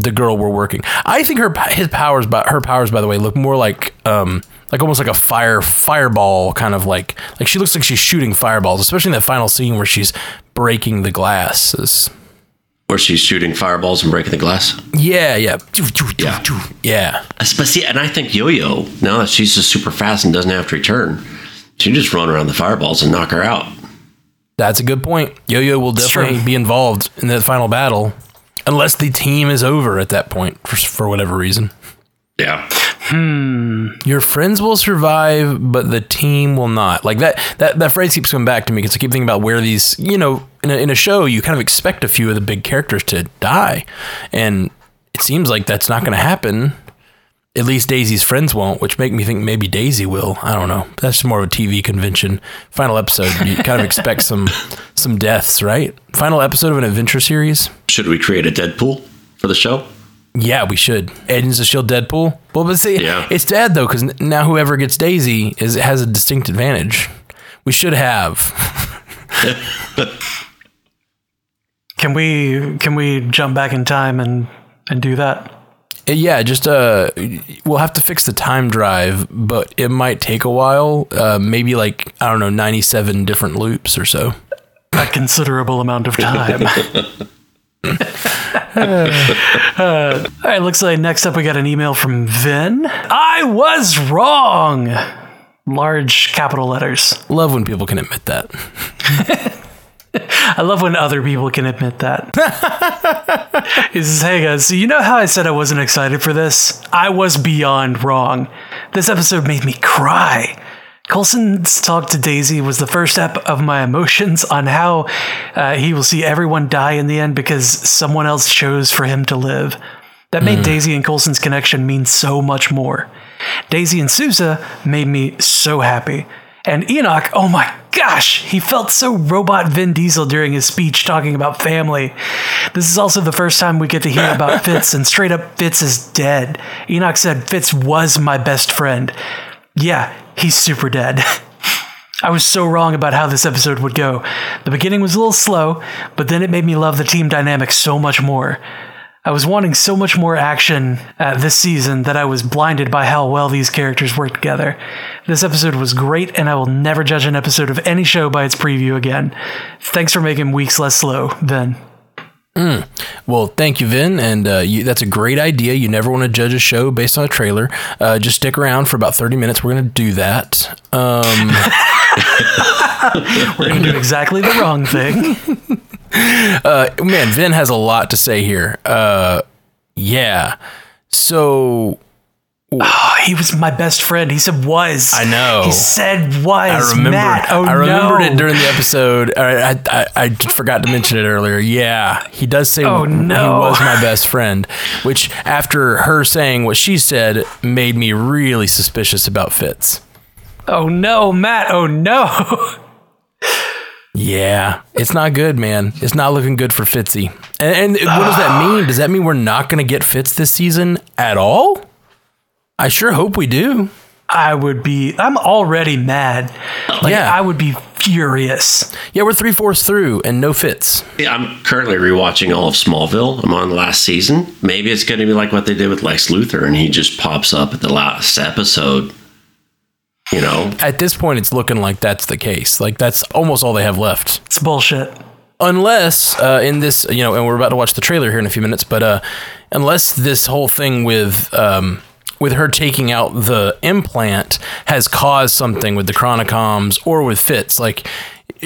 [SPEAKER 2] the girl we're working. I think her his powers, by her powers, by the way, look more like um like almost like a fire fireball kind of like like she looks like she's shooting fireballs, especially in that final scene where she's breaking the glasses.
[SPEAKER 4] Where she's shooting fireballs and breaking the glass.
[SPEAKER 2] Yeah, yeah,
[SPEAKER 4] Yeah.
[SPEAKER 2] yeah.
[SPEAKER 4] But see, and I think Yo-Yo, now that she's just super fast and doesn't have to return, she can just run around the fireballs and knock her out.
[SPEAKER 2] That's a good point. Yo-Yo will definitely be involved in that final battle, unless the team is over at that point for for whatever reason.
[SPEAKER 4] Yeah. Hmm.
[SPEAKER 2] Your friends will survive, but the team will not. Like that that that phrase keeps coming back to me because I keep thinking about where these, you know, in a, in a show you kind of expect a few of the big characters to die, and it seems like that's not going to happen. At least Daisy's friends won't, which make me think maybe Daisy will. I don't know. That's more of a TV convention. Final episode, you (laughs) kind of expect some some deaths, right? Final episode of an adventure series.
[SPEAKER 4] Should we create a Deadpool for the show?
[SPEAKER 2] Yeah, we should. Agents of Shield, Deadpool. Well, but see,
[SPEAKER 4] Yeah.
[SPEAKER 2] it's bad though because now whoever gets Daisy is has a distinct advantage. We should have. (laughs)
[SPEAKER 1] Can we can we jump back in time and and do that?
[SPEAKER 2] Yeah, just uh, we'll have to fix the time drive, but it might take a while. Uh, maybe like I don't know, ninety-seven different loops or so.
[SPEAKER 1] A considerable amount of time. (laughs) Uh, all right, looks like next up we got an email from Vin. I was wrong. Large capital letters.
[SPEAKER 2] Love when people can admit that. (laughs)
[SPEAKER 1] I love when other people can admit that. he says, Hey guys, so you know how I said I wasn't excited for this? I was beyond wrong. This episode made me cry. Coulson's talk to Daisy was the first step of my emotions on how uh, he will see everyone die in the end because someone else chose for him to live. That made Daisy and Coulson's connection mean so much more. Daisy and Sousa made me so happy. And Enoch, oh my gosh, he felt so robot Vin Diesel during his speech talking about family. This is also the first time we get to hear about (laughs) Fitz, and straight up, Fitz is dead. Enoch said Fitz was my best friend. Yeah, he's super dead. (laughs) I was so wrong about how this episode would go. The beginning was a little slow, but then it made me love the team dynamic so much more. I was wanting so much more action uh, this season that I was blinded by how well these characters work together. This episode was great, and I will never judge an episode of any show by its preview again. Thanks for making weeks less slow, Vin.
[SPEAKER 2] Well, thank you, Vin, and uh, you, that's a great idea. You never want to judge a show based on a trailer. Uh, just stick around for about thirty minutes. We're going to do that. Um, (laughs)
[SPEAKER 1] We're going to do exactly the wrong thing. (laughs) (laughs)
[SPEAKER 2] uh, man, Vin has a lot to say here. Uh, yeah. So
[SPEAKER 1] Oh, he was my best friend. He said was.
[SPEAKER 2] I know.
[SPEAKER 1] He said was.
[SPEAKER 2] I remembered.
[SPEAKER 1] Matt. Oh,
[SPEAKER 2] I remembered
[SPEAKER 1] no.
[SPEAKER 2] it during the episode. I, I, I, I forgot to mention it earlier. Yeah, he does say
[SPEAKER 1] Oh,
[SPEAKER 2] he
[SPEAKER 1] no.
[SPEAKER 2] was my (laughs) best friend, which after her saying what she said made me really suspicious about Fitz.
[SPEAKER 1] Oh no, Matt. Oh no. (laughs)
[SPEAKER 2] Yeah, it's not good, man. It's not looking good for Fitzy. And, and what does that mean? Does that mean we're not going to get Fitz this season at all? I sure hope we do.
[SPEAKER 1] I would be. I'm already mad. Like
[SPEAKER 2] Yeah.
[SPEAKER 1] I would be furious.
[SPEAKER 2] Yeah, we're three fourths through and no Fitz.
[SPEAKER 4] Yeah, I'm currently rewatching all of Smallville. I'm on the last season. Maybe it's going to be like what they did with Lex Luthor, and he just pops up at the last episode. You know,
[SPEAKER 2] At this point, it's looking like that's the case. Like that's almost all they have left.
[SPEAKER 1] It's bullshit.
[SPEAKER 2] unless uh, in this you know and we're about to watch the trailer here in a few minutes but uh, unless this whole thing with um, with her taking out the implant has caused something with the Chronicoms or with Fitz Like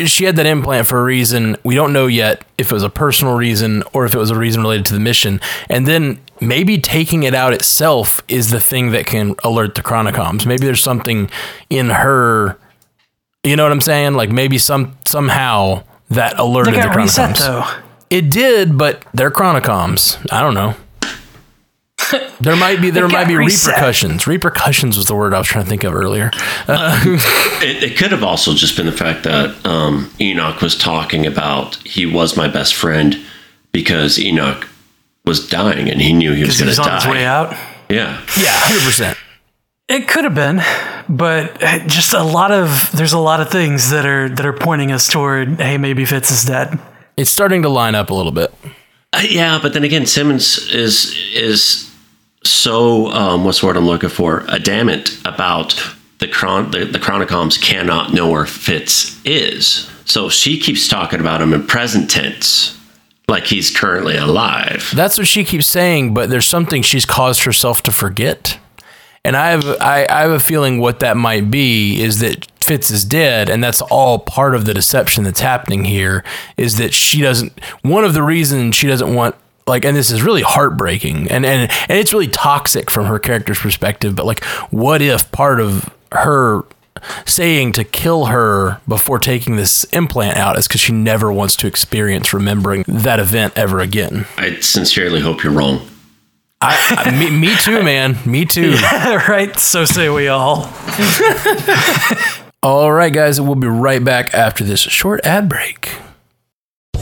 [SPEAKER 2] she had that implant for a reason. We don't know yet if it was a personal reason or if it was a reason related to the mission. And then maybe taking it out itself is the thing that can alert the Chronicoms. Maybe there's something in her. You know what I'm saying? Like maybe some somehow that alerted
[SPEAKER 1] They
[SPEAKER 2] the
[SPEAKER 1] got reset though.
[SPEAKER 2] It did, but they're Chronicoms. I don't know. There might be there might be
[SPEAKER 1] reset.
[SPEAKER 2] repercussions. Repercussions was the word I was trying to think of earlier. Uh, (laughs)
[SPEAKER 4] It, it could have also just been the fact that um, Enoch was talking about he was my best friend because Enoch was dying and he knew he was going
[SPEAKER 1] he's
[SPEAKER 4] to
[SPEAKER 1] on his way
[SPEAKER 4] die.
[SPEAKER 1] out.
[SPEAKER 4] Yeah.
[SPEAKER 2] yeah, hundred percent.
[SPEAKER 1] It could have been, but uh, just a lot of there's a lot of things that are that are pointing us toward hey maybe Fitz is dead.
[SPEAKER 2] It's starting to line up a little bit.
[SPEAKER 4] Uh, yeah, but then again, Simmons is is so um, what's the word I'm looking for? Adamant about the chron the, the Chronicoms cannot know where Fitz is. So she keeps talking about him in present tense, like he's currently alive.
[SPEAKER 2] That's what she keeps saying, but there's something she's caused herself to forget. And I have I, I have a feeling what that might be is that Fitz is dead, and that's all part of the deception that's happening here. Is that she doesn't one of the reasons she doesn't want like and this is really heartbreaking and and and it's really toxic from her character's perspective, but like what if part of her saying to kill her before taking this implant out is because she never wants to experience remembering that event ever again.
[SPEAKER 4] I sincerely hope you're wrong.
[SPEAKER 2] I, I me, me too, man. Me too. (laughs)
[SPEAKER 1] right? So say we all. (laughs)
[SPEAKER 2] All right, guys, we'll be right back after this short ad break.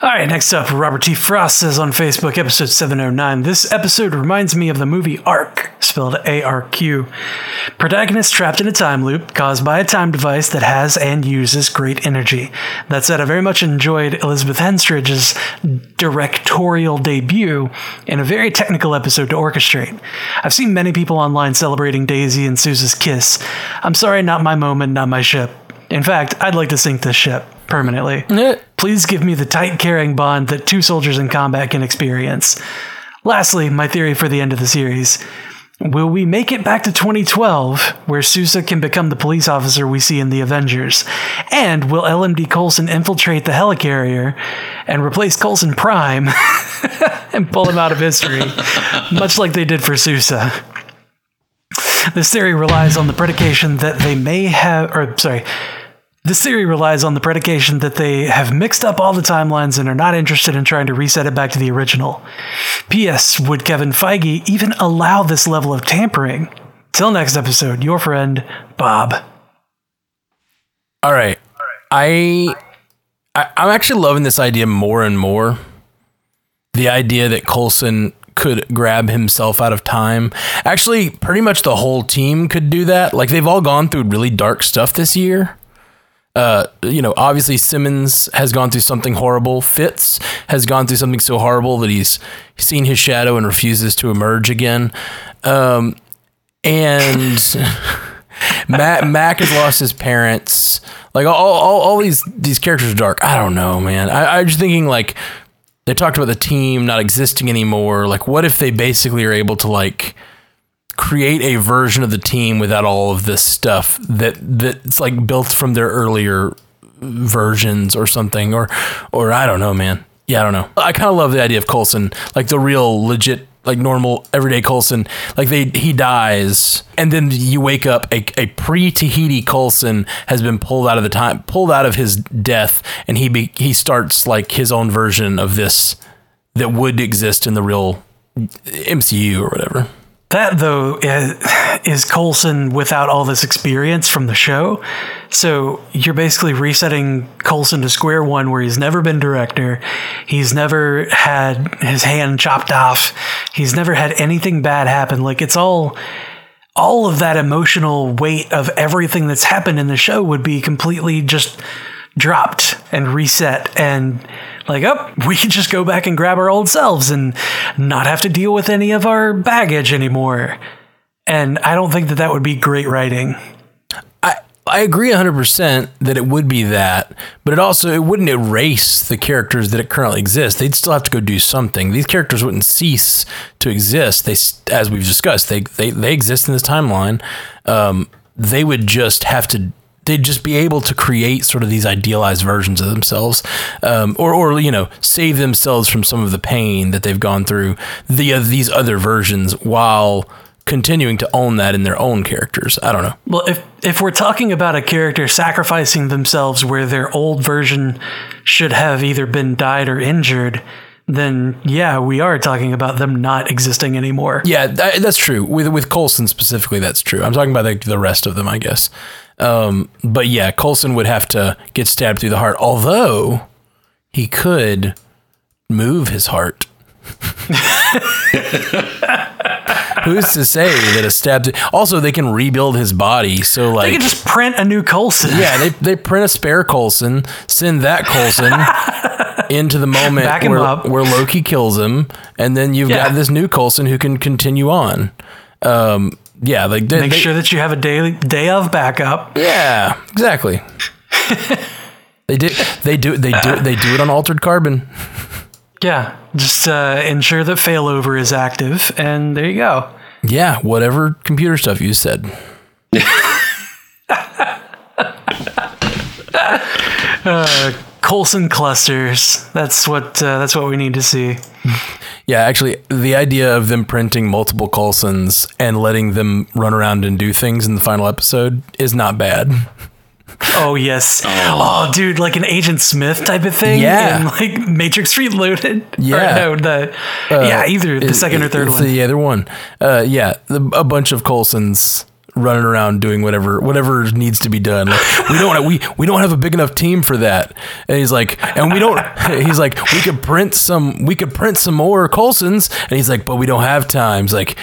[SPEAKER 1] All right, next up, Robert T. Frost says on Facebook, episode 709, this episode reminds me of the movie Arc, spelled A R Q. Protagonist trapped in a time loop caused by a time device that has and uses great energy. That said, I very much enjoyed Elizabeth Henstridge's directorial debut in a very technical episode to orchestrate. I've seen many people online celebrating Daisy and Sousa's kiss. I'm sorry, not my moment, not my ship. In fact, I'd like to sink this ship permanently. Please give me the tight carrying bond that two soldiers in combat can experience. Lastly, my theory for the end of the series. Will we make it back to 2012, where Sousa can become the police officer we see in The Avengers? And will LMD Coulson infiltrate the helicarrier and replace Coulson Prime (laughs) and pull him out of history, much like they did for Sousa? This theory relies on the predication that they may have, or sorry, this theory relies on the predication that they have mixed up all the timelines and are not interested in trying to reset it back to the original. P.S. Would Kevin Feige even allow this level of tampering? Till next episode, your friend, Bob.
[SPEAKER 2] All right. I, I I'm actually loving this idea more and more. The idea that Coulson could grab himself out of time. Actually, pretty much the whole team could do that. Like they've all gone through really dark stuff this year. Uh, you know, obviously Simmons has gone through something horrible. Fitz has gone through something so horrible that he's seen his shadow and refuses to emerge again. Um, and (laughs) Mac, Mac has lost his parents. Like all, all, all these these characters are dark. I don't know, man. I, I'm just thinking like they talked about the team not existing anymore. Like, what if they basically are able to like create a version of the team without all of this stuff that that's like built from their earlier versions or something, or or I don't know, man. Yeah, I don't know. I kind of love the idea of Coulson, like the real legit like normal everyday Coulson. Like they he dies, and then you wake up a, a pre Tahiti Coulson has been pulled out of the time pulled out of his death, and he be, he starts like his own version of this that would exist in the real MCU or whatever.
[SPEAKER 1] That though is, Coulson without all this experience from the show. So you're basically resetting Coulson to square one where he's never been director. He's never had his hand chopped off. He's never had anything bad happen. Like it's all all of that emotional weight of everything that's happened in the show would be completely just dropped and reset and like oh we can just go back and grab our old selves and not have to deal with any of our baggage anymore and i don't think that that would be great writing
[SPEAKER 2] I I agree 100% that it would be that, but it also it wouldn't erase the characters that it currently exist. They'd still have to go do something. These characters wouldn't cease to exist. They as we've discussed, they they they exist in this timeline. Um, they would just have to they'd just be able to create sort of these idealized versions of themselves, um, or or you know save themselves from some of the pain that they've gone through the uh, these other versions while continuing to own that in their own characters. I don't know.
[SPEAKER 1] well if if we're talking about a character sacrificing themselves where their old version should have either been died or injured then yeah we are talking about them not existing anymore
[SPEAKER 2] Yeah, that, that's true. With with Coulson specifically, that's true. I'm talking about the, the rest of them, I guess. Um, but yeah, Coulson would have to get stabbed through the heart, although he could move his heart. (laughs) (laughs) Who's to say that a stab? also, they can rebuild his body. So like,
[SPEAKER 1] they can just print a new coulson
[SPEAKER 2] yeah, they they print a spare Coulson, send that Coulson (laughs) into the moment
[SPEAKER 1] Back him
[SPEAKER 2] where,
[SPEAKER 1] up.
[SPEAKER 2] where Loki kills him, and then you've
[SPEAKER 1] Yeah.
[SPEAKER 2] got this new Coulson who can continue on. Um, yeah, like they,
[SPEAKER 1] make
[SPEAKER 2] they-
[SPEAKER 1] sure that you have a day day of backup
[SPEAKER 2] Yeah, exactly. (laughs) they do. They do. They do. They do it on altered carbon.
[SPEAKER 1] Yeah, just uh, ensure that failover is active, and there you go.
[SPEAKER 2] Yeah, whatever computer stuff you said.
[SPEAKER 1] Uh, Coulson clusters. That's what. Uh, that's what we need to see.
[SPEAKER 2] Yeah, actually, the idea of them printing multiple Coulsons and letting them run around and do things in the final episode is not bad.
[SPEAKER 1] Oh yes. Oh. dude, like an Agent Smith type of thing.
[SPEAKER 2] Yeah.
[SPEAKER 1] In, like Matrix Reloaded. (laughs) Or,
[SPEAKER 2] Yeah.
[SPEAKER 1] no, the
[SPEAKER 2] Uh,
[SPEAKER 1] yeah, either the
[SPEAKER 2] it-
[SPEAKER 1] second or third one.
[SPEAKER 2] The other one. Uh, yeah, the, a bunch of Coulsons running around doing whatever whatever needs to be done. Like, we don't we we don't have a big enough team for that. And he's like, and we don't. (laughs) He's like, we could print some. We could print some more Coulsons. And he's like, but we don't have time. He's like.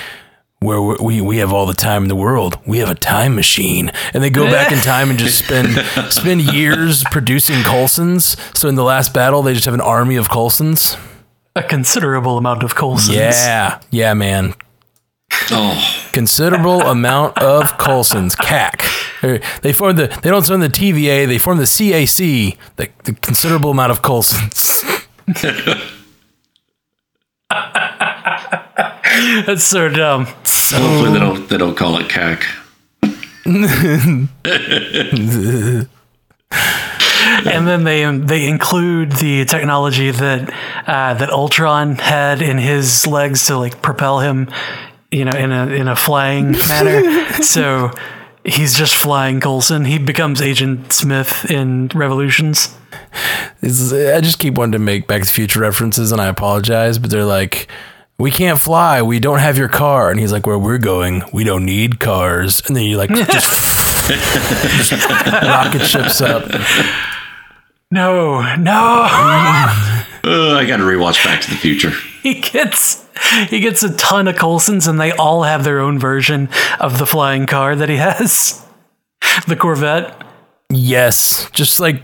[SPEAKER 2] Where we we have all the time in the world, we have a time machine, and they go back in time and just spend (laughs) spend years producing Coulsons. So in the last battle, they just have an army of Coulsons.
[SPEAKER 1] a considerable amount of Coulsons.
[SPEAKER 2] Yeah, yeah, man.
[SPEAKER 4] Oh,
[SPEAKER 2] Considerable (laughs) amount of Coulsons. CAC. They're- form the. They don't form the TVA. They form the CAC. The, the considerable amount of Coulsons. (laughs) (laughs)
[SPEAKER 1] That's so dumb.
[SPEAKER 4] hopefully they don't they don't call it CAC. (laughs)
[SPEAKER 1] and then they um, they include the technology that uh, that Ultron had in his legs to like propel him, you know, in a in a flying (laughs) manner. so he's just flying Coulson. He becomes Agent Smith in Revolutions.
[SPEAKER 2] It's- I just keep wanting to make Back to the Future references, and I apologize, but they're like, "We can't fly. We don't have your car." And he's like, "Where we're going, we don't need cars." And then you like just, (laughs) just rocket ships up.
[SPEAKER 1] No, no. (laughs)
[SPEAKER 4] Uh, I got to rewatch Back to the Future.
[SPEAKER 1] he gets he gets a ton of Coulsons, and they all have their own version of the flying car that he has. (laughs) The Corvette.
[SPEAKER 2] Yes, just like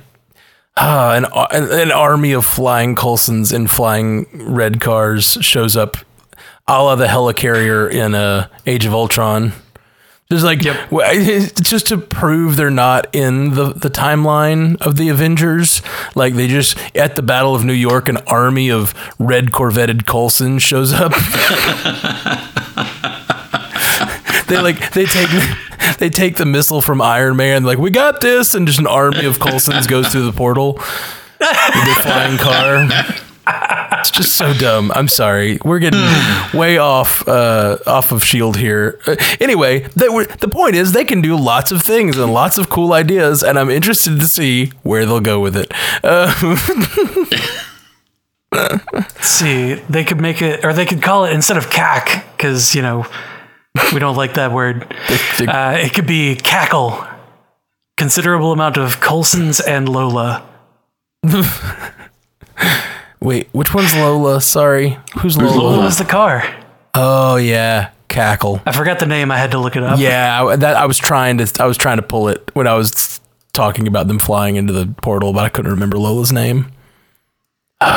[SPEAKER 2] uh, an an army of flying Coulsons in flying red cars shows up, a la the helicarrier in uh, Age of Ultron. Just like it's just to prove they're not in the, the timeline of the Avengers. Like they just at the Battle of New York, an army of red Corvetted Coulson shows up. (laughs) (laughs) they like they take (laughs) they take the missile from Iron Man. Like we got this, and just an army of Coulsons goes through the portal with their flying car. it's just so dumb. I'm sorry. We're getting way off uh, off of Shield here. Uh, anyway, they were, the point is they can do lots of things and lots of cool ideas, and I'm interested to see where they'll go with it. Uh, (laughs)
[SPEAKER 1] see, they could make it, or they could call it instead of CAC, because you know we don't like that word. Uh, it could be cackle. Considerable amount of Coulsons and Lola. (laughs)
[SPEAKER 2] wait, which one's Lola? Sorry, who's Lola?
[SPEAKER 1] Lola's the car.
[SPEAKER 2] Oh yeah, cackle.
[SPEAKER 1] I forgot the name. I had to look it up.
[SPEAKER 2] Yeah, I- that I was trying to I was trying to pull it when I was talking about them flying into the portal, but I couldn't remember Lola's name. (sighs)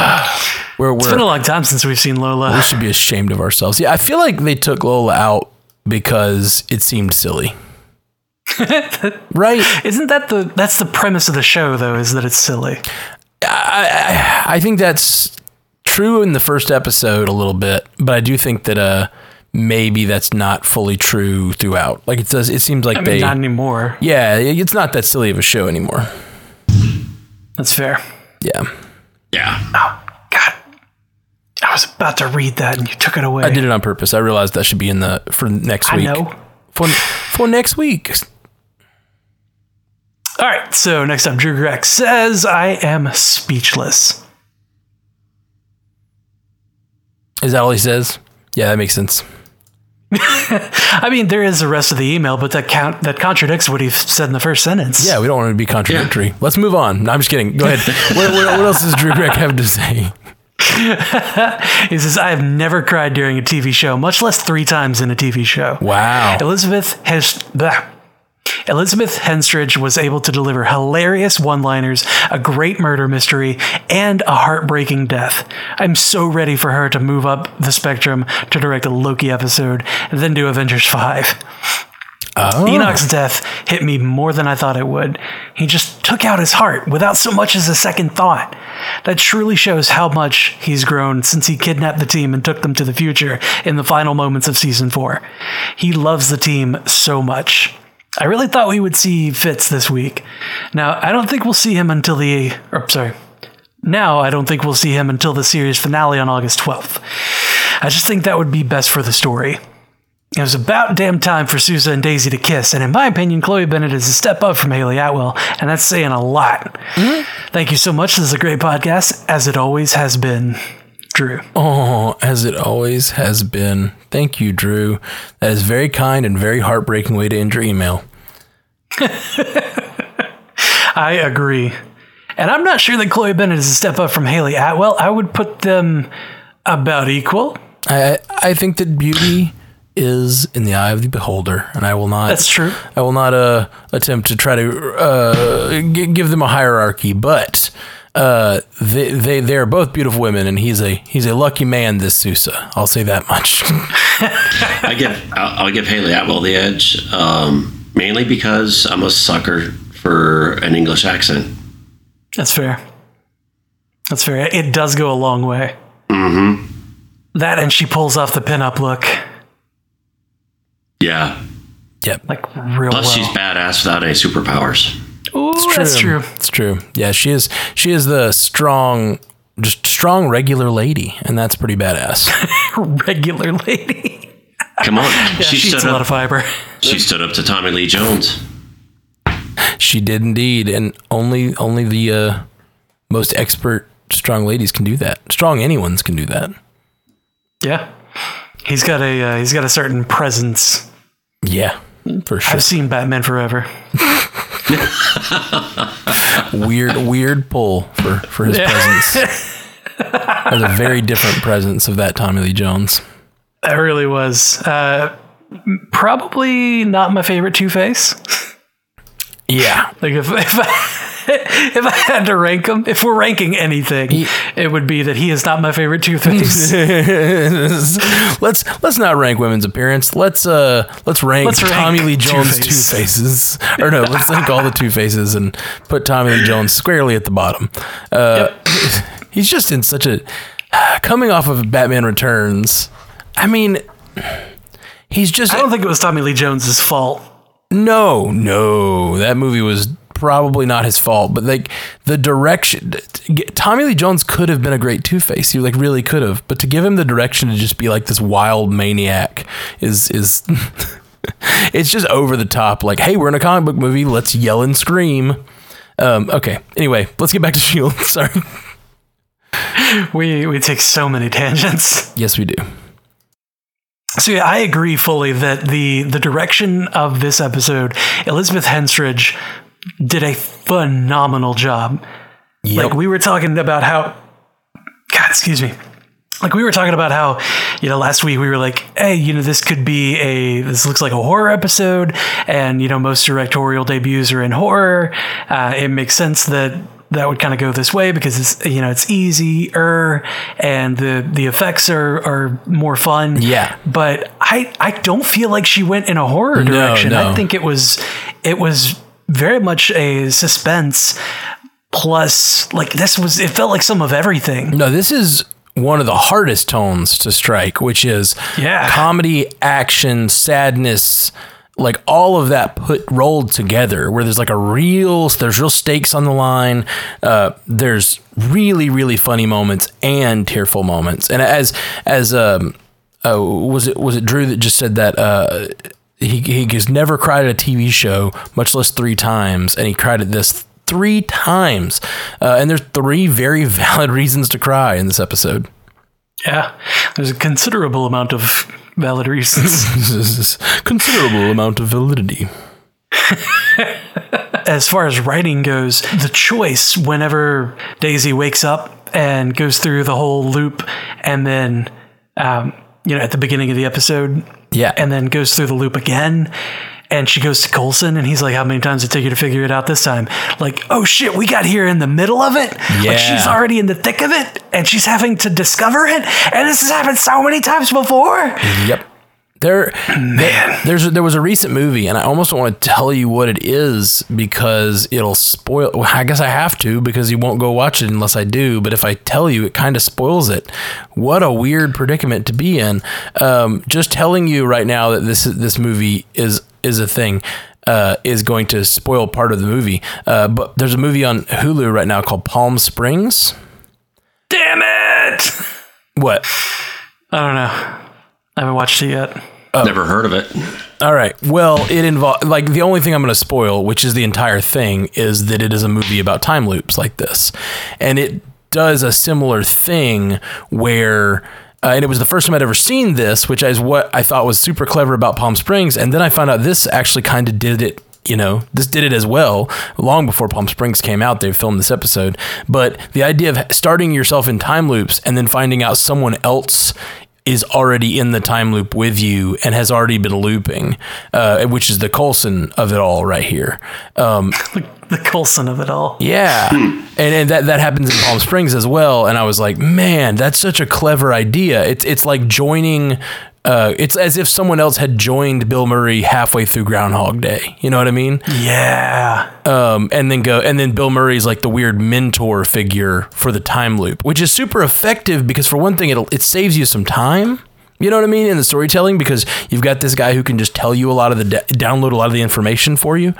[SPEAKER 2] We're, we're,
[SPEAKER 1] been a long time since we've seen Lola.
[SPEAKER 2] we should be ashamed of ourselves. Yeah, I feel like they took Lola out because it seemed silly. (laughs) right?
[SPEAKER 1] Isn't that the that's the premise of the show though? Is that it's silly?
[SPEAKER 2] I, I, I think that's true in the first episode a little bit, but I do think that uh maybe that's not fully true throughout. Like it does, it seems like
[SPEAKER 1] I mean,
[SPEAKER 2] they
[SPEAKER 1] not anymore.
[SPEAKER 2] yeah, it's not that silly of a show anymore.
[SPEAKER 1] That's fair.
[SPEAKER 2] Yeah.
[SPEAKER 4] Yeah.
[SPEAKER 1] I was about to read that and you took it away.
[SPEAKER 2] I did it on purpose. I realized that should be in the for next week.
[SPEAKER 1] I know.
[SPEAKER 2] For for next week.
[SPEAKER 1] All right. So next up, Drew Grex says, "I am speechless."
[SPEAKER 2] Is that all he says? Yeah, that makes sense. (laughs)
[SPEAKER 1] I mean, there is the rest of the email, but that count that contradicts what he said in the first sentence.
[SPEAKER 2] Yeah, we don't want to be contradictory. Let's move on. No, I'm just kidding. Go ahead. (laughs) what, what, what else does Drew Greg have to say? (laughs)
[SPEAKER 1] he says, I have never cried during a TV show, much less three times in a TV show.
[SPEAKER 2] Wow.
[SPEAKER 1] Elizabeth has. Blah. Elizabeth Henstridge was able to deliver hilarious one liners, a great murder mystery, and a heartbreaking death. I'm so ready for her to move up the spectrum to direct a Loki episode and then do Avengers 5.
[SPEAKER 2] Oh.
[SPEAKER 1] Enoch's death hit me more than I thought it would. He just took out his heart without so much as a second thought. That truly shows how much he's grown since he kidnapped the team and took them to the future in the final moments of season four. He loves the team so much. I really thought we would see Fitz this week. Now, I don't think we'll see him until the. Or, sorry. Now, I don't think we'll see him until the series finale on August 12th. I just think that would be best for the story. It was about damn time for Sousa and Daisy to kiss, and in my opinion, Chloe Bennet is a step up from Hayley Atwell, and that's saying a lot. Mm-hmm. Thank you so much. This is a great podcast, as it always has been. Drew.
[SPEAKER 2] Oh, as it always has been. Thank you, Drew. That is very kind and very heartbreaking way to end your email. (laughs)
[SPEAKER 1] I agree. And I'm not sure that Chloe Bennet is a step up from Hayley Atwell. I would put them about equal.
[SPEAKER 2] I I think that beauty is in the eye of the beholder, and I will not.
[SPEAKER 1] That's true.
[SPEAKER 2] I will not uh, attempt to try to uh, g- give them a hierarchy, but uh, they they they are both beautiful women, and he's a he's a lucky man. This Sousa, I'll say that much. (laughs)
[SPEAKER 4] I give I'll, I'll give Hayley Atwell the edge, um, mainly because I'm a sucker for an English accent.
[SPEAKER 1] That's fair. That's fair. It does go a long way.
[SPEAKER 4] Mm-hmm.
[SPEAKER 1] That and she pulls off the pinup look.
[SPEAKER 4] Yeah.
[SPEAKER 2] Yep.
[SPEAKER 1] Like real
[SPEAKER 4] Plus,
[SPEAKER 1] well.
[SPEAKER 4] she's badass without any superpowers.
[SPEAKER 1] Ooh, that's true.
[SPEAKER 2] It's true. Yeah, she is. She is the strong, just strong regular lady, and that's pretty badass. (laughs)
[SPEAKER 1] Regular lady.
[SPEAKER 4] Come on, (laughs)
[SPEAKER 1] Yeah, she eats
[SPEAKER 4] stood
[SPEAKER 1] a
[SPEAKER 4] up.
[SPEAKER 1] lot of fiber.
[SPEAKER 4] She stood up to Tommy Lee Jones.
[SPEAKER 2] she did indeed, and only only the uh, most expert strong ladies can do that. Strong anyone's can do that.
[SPEAKER 1] Yeah. He's got a uh, he's got a certain presence.
[SPEAKER 2] Yeah, for sure.
[SPEAKER 1] I've seen Batman Forever. (laughs)
[SPEAKER 2] weird, weird pull for for his
[SPEAKER 1] Yeah.
[SPEAKER 2] presence. (laughs) There's a very different presence of that Tommy Lee Jones.
[SPEAKER 1] That really was. Uh, probably not my favorite Two Face.
[SPEAKER 2] Yeah. (laughs)
[SPEAKER 1] Like if if I, (laughs) if I had to rank them, if we're ranking anything, it would be that he is not my favorite Two Face. (laughs) (laughs)
[SPEAKER 2] let's let's not rank women's appearance. Let's uh let's rank,
[SPEAKER 1] Let's rank
[SPEAKER 2] Tommy Lee Jones Two Faces. Or no, let's rank all the Two Faces and put Tommy Lee Jones squarely at the bottom. Uh, He's just in such a (sighs) coming off of Batman Returns. I mean, he's just.
[SPEAKER 1] I don't think it was Tommy Lee Jones's fault.
[SPEAKER 2] No, no, that movie was probably not his fault, but like the direction, Tommy Lee Jones could have been a great Two Face. He like really could have, but to give him the direction to just be like this wild maniac is is. (laughs) it's just over the top. Like, hey, we're in a comic book movie. Let's yell and scream. Um, okay. Anyway, let's get back to (laughs) Shield. Sorry.
[SPEAKER 1] We we take so many tangents.
[SPEAKER 2] Yes, we do.
[SPEAKER 1] So yeah, I agree fully that the the direction of this episode, Elizabeth Henstridge did a phenomenal job.
[SPEAKER 2] Yep.
[SPEAKER 1] Like we were talking about how God, excuse me. Like we were talking about how, you know, last week we were like, hey, you know, this could be a this looks like a horror episode, and you know, most directorial debuts are in horror. Uh, it makes sense that that would kind of go this way because it's you know it's easier and the the effects are are more fun.
[SPEAKER 2] Yeah.
[SPEAKER 1] But I I don't feel like she went in a horror
[SPEAKER 2] No,
[SPEAKER 1] direction.
[SPEAKER 2] no.
[SPEAKER 1] I think it was it was very much a suspense plus like this was it felt like some of everything.
[SPEAKER 2] No, this is one of the hardest tones to strike, which is
[SPEAKER 1] Yeah.
[SPEAKER 2] comedy, action, sadness, like all of that put rolled together. Where there's like a real, there's real stakes on the line. Uh, there's really, really funny moments and tearful moments. And as as um, uh, was it was it Drew that just said that uh, he he has never cried at a TV show, much less three times, and he cried at this three times. Uh, and there's three very (laughs) valid reasons to cry in this episode.
[SPEAKER 1] Yeah. There's a considerable amount of valid reasons. (laughs)
[SPEAKER 2] Considerable amount of validity. (laughs)
[SPEAKER 1] as far as writing goes, the choice whenever Daisy wakes up and goes through the whole loop and then, um, you know, at the beginning of the episode,
[SPEAKER 2] yeah,
[SPEAKER 1] and then goes through the loop again. And she goes to Coulson, and he's like, "How many times did it take you to figure it out this time?" Like, "Oh shit, we got here in the middle of it. Like she's already in the thick of it, and she's having to discover it. And this has happened so many times before."
[SPEAKER 2] Yep. There, there, there's there was a recent movie, and I almost don't want to tell you what it is because it'll spoil. well, I guess I have to because you won't go watch it unless I do. But if I tell you, it kind of spoils it. What a weird predicament to be in. Um, just telling you right now that this this movie is is a thing. Uh, is going to spoil part of the movie. Uh, but there's a movie on Hulu right now called Palm Springs.
[SPEAKER 1] Damn it!
[SPEAKER 2] What?
[SPEAKER 1] I don't know. I haven't watched it yet.
[SPEAKER 4] Never heard of it.
[SPEAKER 2] All right. Well, it involves like the only thing I'm going to spoil, which is the entire thing, is that it is a movie about time loops like this, and it does a similar thing where. Uh, and it was the first time I'd ever seen this, which is what I thought was super clever about Palm Springs. And then I found out this actually kind of did it you know, this did it as well. Long before Palm Springs came out, they filmed this episode. But the idea of starting yourself in time loops and then finding out someone else is already in the time loop with you and has already been looping, uh, which is the Coulson of it all right here. Um, (laughs)
[SPEAKER 1] The Coulson of it all.
[SPEAKER 2] yeah. And, and that, that happens in Palm Springs as well. And I was like, man, that's such a clever idea. It's, it's like joining, uh, it's as if someone else had joined Bill Murray halfway through Groundhog Day. You know what I mean?
[SPEAKER 1] Yeah.
[SPEAKER 2] Um, and then go, and then Bill Murray's like the weird mentor figure for the time loop, which is super effective because for one thing, it it saves you some time. You know what I mean in the storytelling because you've got this guy who can just tell you a lot of the download a lot of the information for you.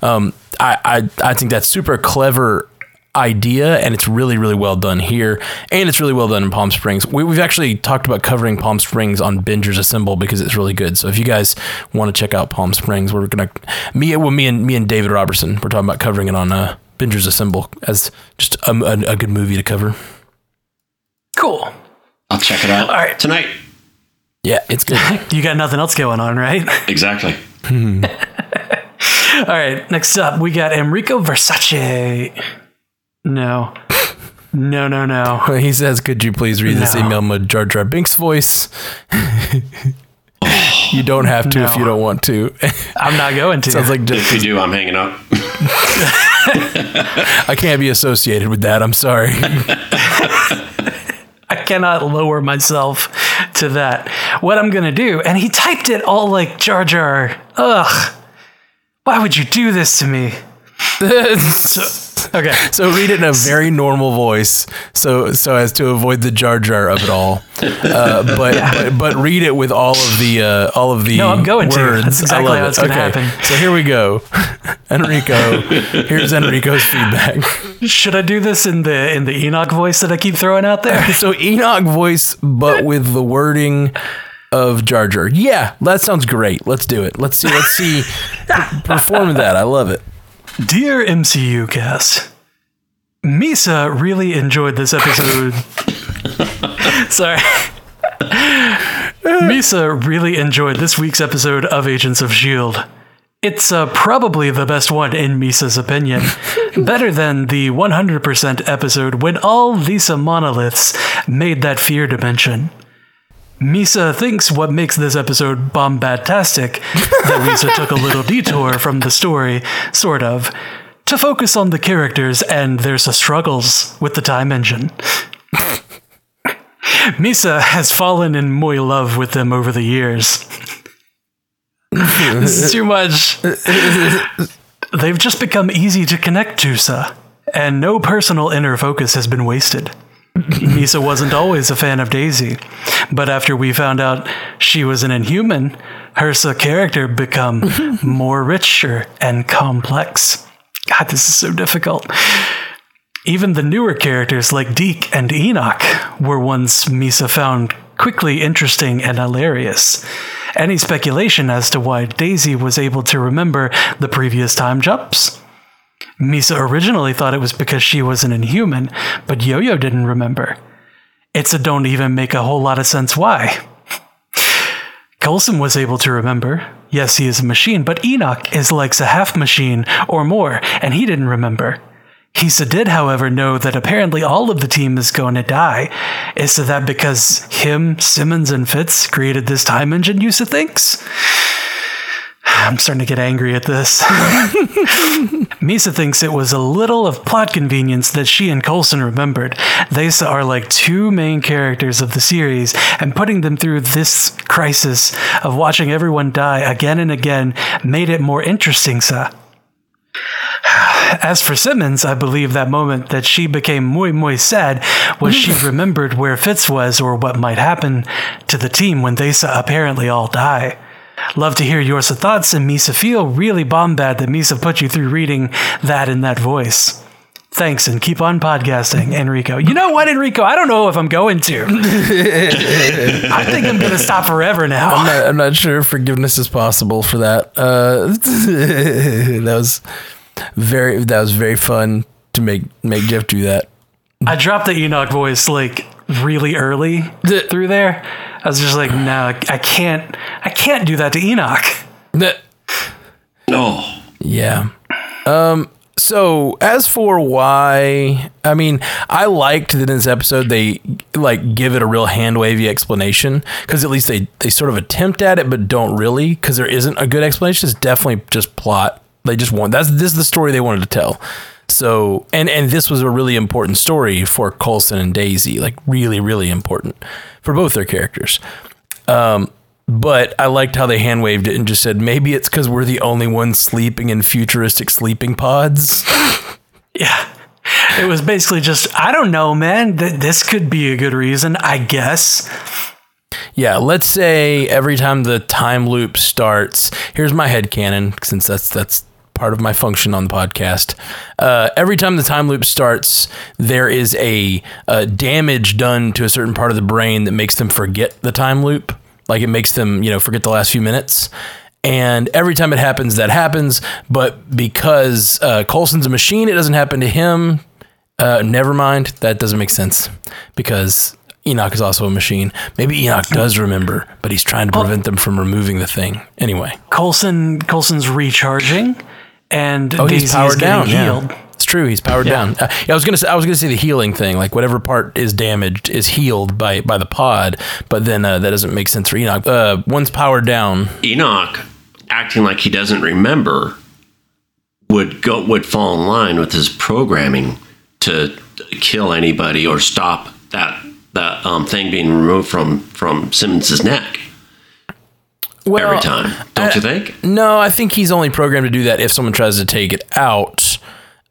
[SPEAKER 2] Um, I, I I think that's super clever idea and it's really really well done here and it's really well done in Palm Springs. We, we've actually talked about covering Palm Springs on Bingers Assemble because it's really good. So if you guys want to check out Palm Springs, we're gonna me well me and me and David Robertson we're talking about covering it on uh, Bingers Assemble as just a, a, a good movie to cover.
[SPEAKER 1] Cool.
[SPEAKER 4] I'll check it out
[SPEAKER 1] All right.
[SPEAKER 4] tonight.
[SPEAKER 2] Yeah, it's good. (laughs)
[SPEAKER 1] You got nothing else going on, right?
[SPEAKER 4] Exactly. (laughs)
[SPEAKER 1] All right. Next up, we got Enrico Versace. No. No, no, no. (laughs)
[SPEAKER 2] he says, "Could you please read this email in Jar Jar Binks voice?" (laughs) you don't have to if you don't want to. (laughs)
[SPEAKER 1] I'm not going to.
[SPEAKER 2] Sounds like
[SPEAKER 4] If you do, I'm hanging up.
[SPEAKER 2] I can't be associated with that. I'm sorry.
[SPEAKER 1] I cannot lower myself to that. What I'm going to do, and he typed it all like Jar Jar. Ugh. Why would you do this to me? so, (laughs) Okay.
[SPEAKER 2] So read it in a very normal voice, so so as to avoid the jar jar of it all. Uh, (laughs) but, but but read it with all of the uh, all of the
[SPEAKER 1] No, I'm going to.
[SPEAKER 2] words.
[SPEAKER 1] That's exactly how
[SPEAKER 2] it.
[SPEAKER 1] it's gonna
[SPEAKER 2] okay.
[SPEAKER 1] happen.
[SPEAKER 2] So here we go. (laughs) Enrico, here's Enrico's feedback.
[SPEAKER 1] Should I do this in the in the Enoch voice that I keep throwing out there?
[SPEAKER 2] So Enoch voice, but with the wording of Jar Jar. Yeah, that sounds great. Let's do it. Let's see. Let's see. perform that. I love it.
[SPEAKER 1] Dear MCU cast, Misa really enjoyed this episode. (laughs) Sorry. Misa really enjoyed this week's episode of Agents of S.H.I.E.L.D. It's uh, probably the best one in Misa's opinion. (laughs) Better than the 100% episode when all Lisa monoliths made that fear dimension. Misa thinks what makes this episode bombastic that Lisa took a little detour from the story, sort of, to focus on the characters and their struggles with the time engine. Misa has fallen in muy love with them over the years. this is too much. They've just become easy to connect to, Sa, and no personal inner focus has been wasted. Misa wasn't always a fan of Daisy, but after we found out she was an inhuman, her character become (laughs) more richer and complex. God, this is so difficult. Even the newer characters like Deke and Enoch were ones Misa found quickly interesting and hilarious. Any speculation as to why Daisy was able to remember the previous time jumps? Misa originally thought it was because she was an inhuman, but Yo Yo didn't remember. It's a don't even make a whole lot of sense why. Coulson was able to remember. Yes, he is a machine, but Enoch is like a half machine or more, and he didn't remember. Hisa did, however, know that apparently all of the team is going to die. Is that because him, Simmons, and Fitz created this time engine, Yusa thinks? I'm starting to get angry at this. (laughs) Misa thinks it was a little of plot convenience that she and Coulson remembered. They are like two main characters of the series, and putting them through this crisis of watching everyone die again and again made it more interesting, sa. (sighs) As for Simmons, I believe that moment that she became muy muy sad was she (laughs) remembered where Fitz was or what might happen to the team when they apparently all die. Love to hear your thoughts, and Misa feel really bomb bad that Misa put you through reading that in that voice. Thanks, and keep on podcasting, (laughs) Enrico. You know what, Enrico? I don't know if I'm going to. (laughs) I think I'm going to stop forever now.
[SPEAKER 2] I'm not, I'm not sure forgiveness is possible for that. Uh, (laughs) that was very that was very fun to make make Jeff do that.
[SPEAKER 1] I dropped the Enoch voice like really early through there. I was just like, no, I can't, I can't do that to Enoch.
[SPEAKER 4] No.
[SPEAKER 2] Yeah. Um. So as for why, I mean, I liked that in this episode they like give it a real hand wavy explanation because at least they they sort of attempt at it but don't really because there isn't a good explanation. It's definitely just plot. They just want that's this is the story they wanted to tell. So and and this was a really important story for Coulson and Daisy, like really really important for both their characters. Um, but I liked how they hand waved it and just said maybe it's because we're the only ones sleeping in futuristic sleeping pods. (laughs)
[SPEAKER 1] Yeah. It was basically just, I don't know, man. Th- this could be a good reason, I guess.
[SPEAKER 2] Yeah, let's say every time the time loop starts, here's my head canon since that's that's part of my function on the podcast. Uh, every time the time loop starts, there is a, a damage done to a certain part of the brain that makes them forget the time loop. Like it makes them, you know, forget the last few minutes. And every time it happens, that happens. But because uh, Coulson's a machine, it doesn't happen to him. Uh, never mind. That doesn't make sense because Enoch is also a machine. Maybe Enoch (laughs) does remember, but he's trying to prevent them from removing the thing. Anyway.
[SPEAKER 1] Coulson Coulson's recharging, and
[SPEAKER 2] Oh,
[SPEAKER 1] Daisy
[SPEAKER 2] he's powered
[SPEAKER 1] is
[SPEAKER 2] down.
[SPEAKER 1] healed.
[SPEAKER 2] Yeah. It's true. He's powered
[SPEAKER 1] Yeah.
[SPEAKER 2] down. Uh, yeah, I was gonna say I was gonna say the healing thing. Like whatever part is damaged is healed by by the pod, but then uh, that doesn't make sense for Enoch. Uh, one's powered down.
[SPEAKER 4] Enoch acting like he doesn't remember would go would fall in line with his programming to kill anybody or stop that that um, thing being removed from from Simmons's neck
[SPEAKER 2] Well,
[SPEAKER 4] every time. Don't you think?
[SPEAKER 2] No, I think he's only programmed to do that if someone tries to take it out.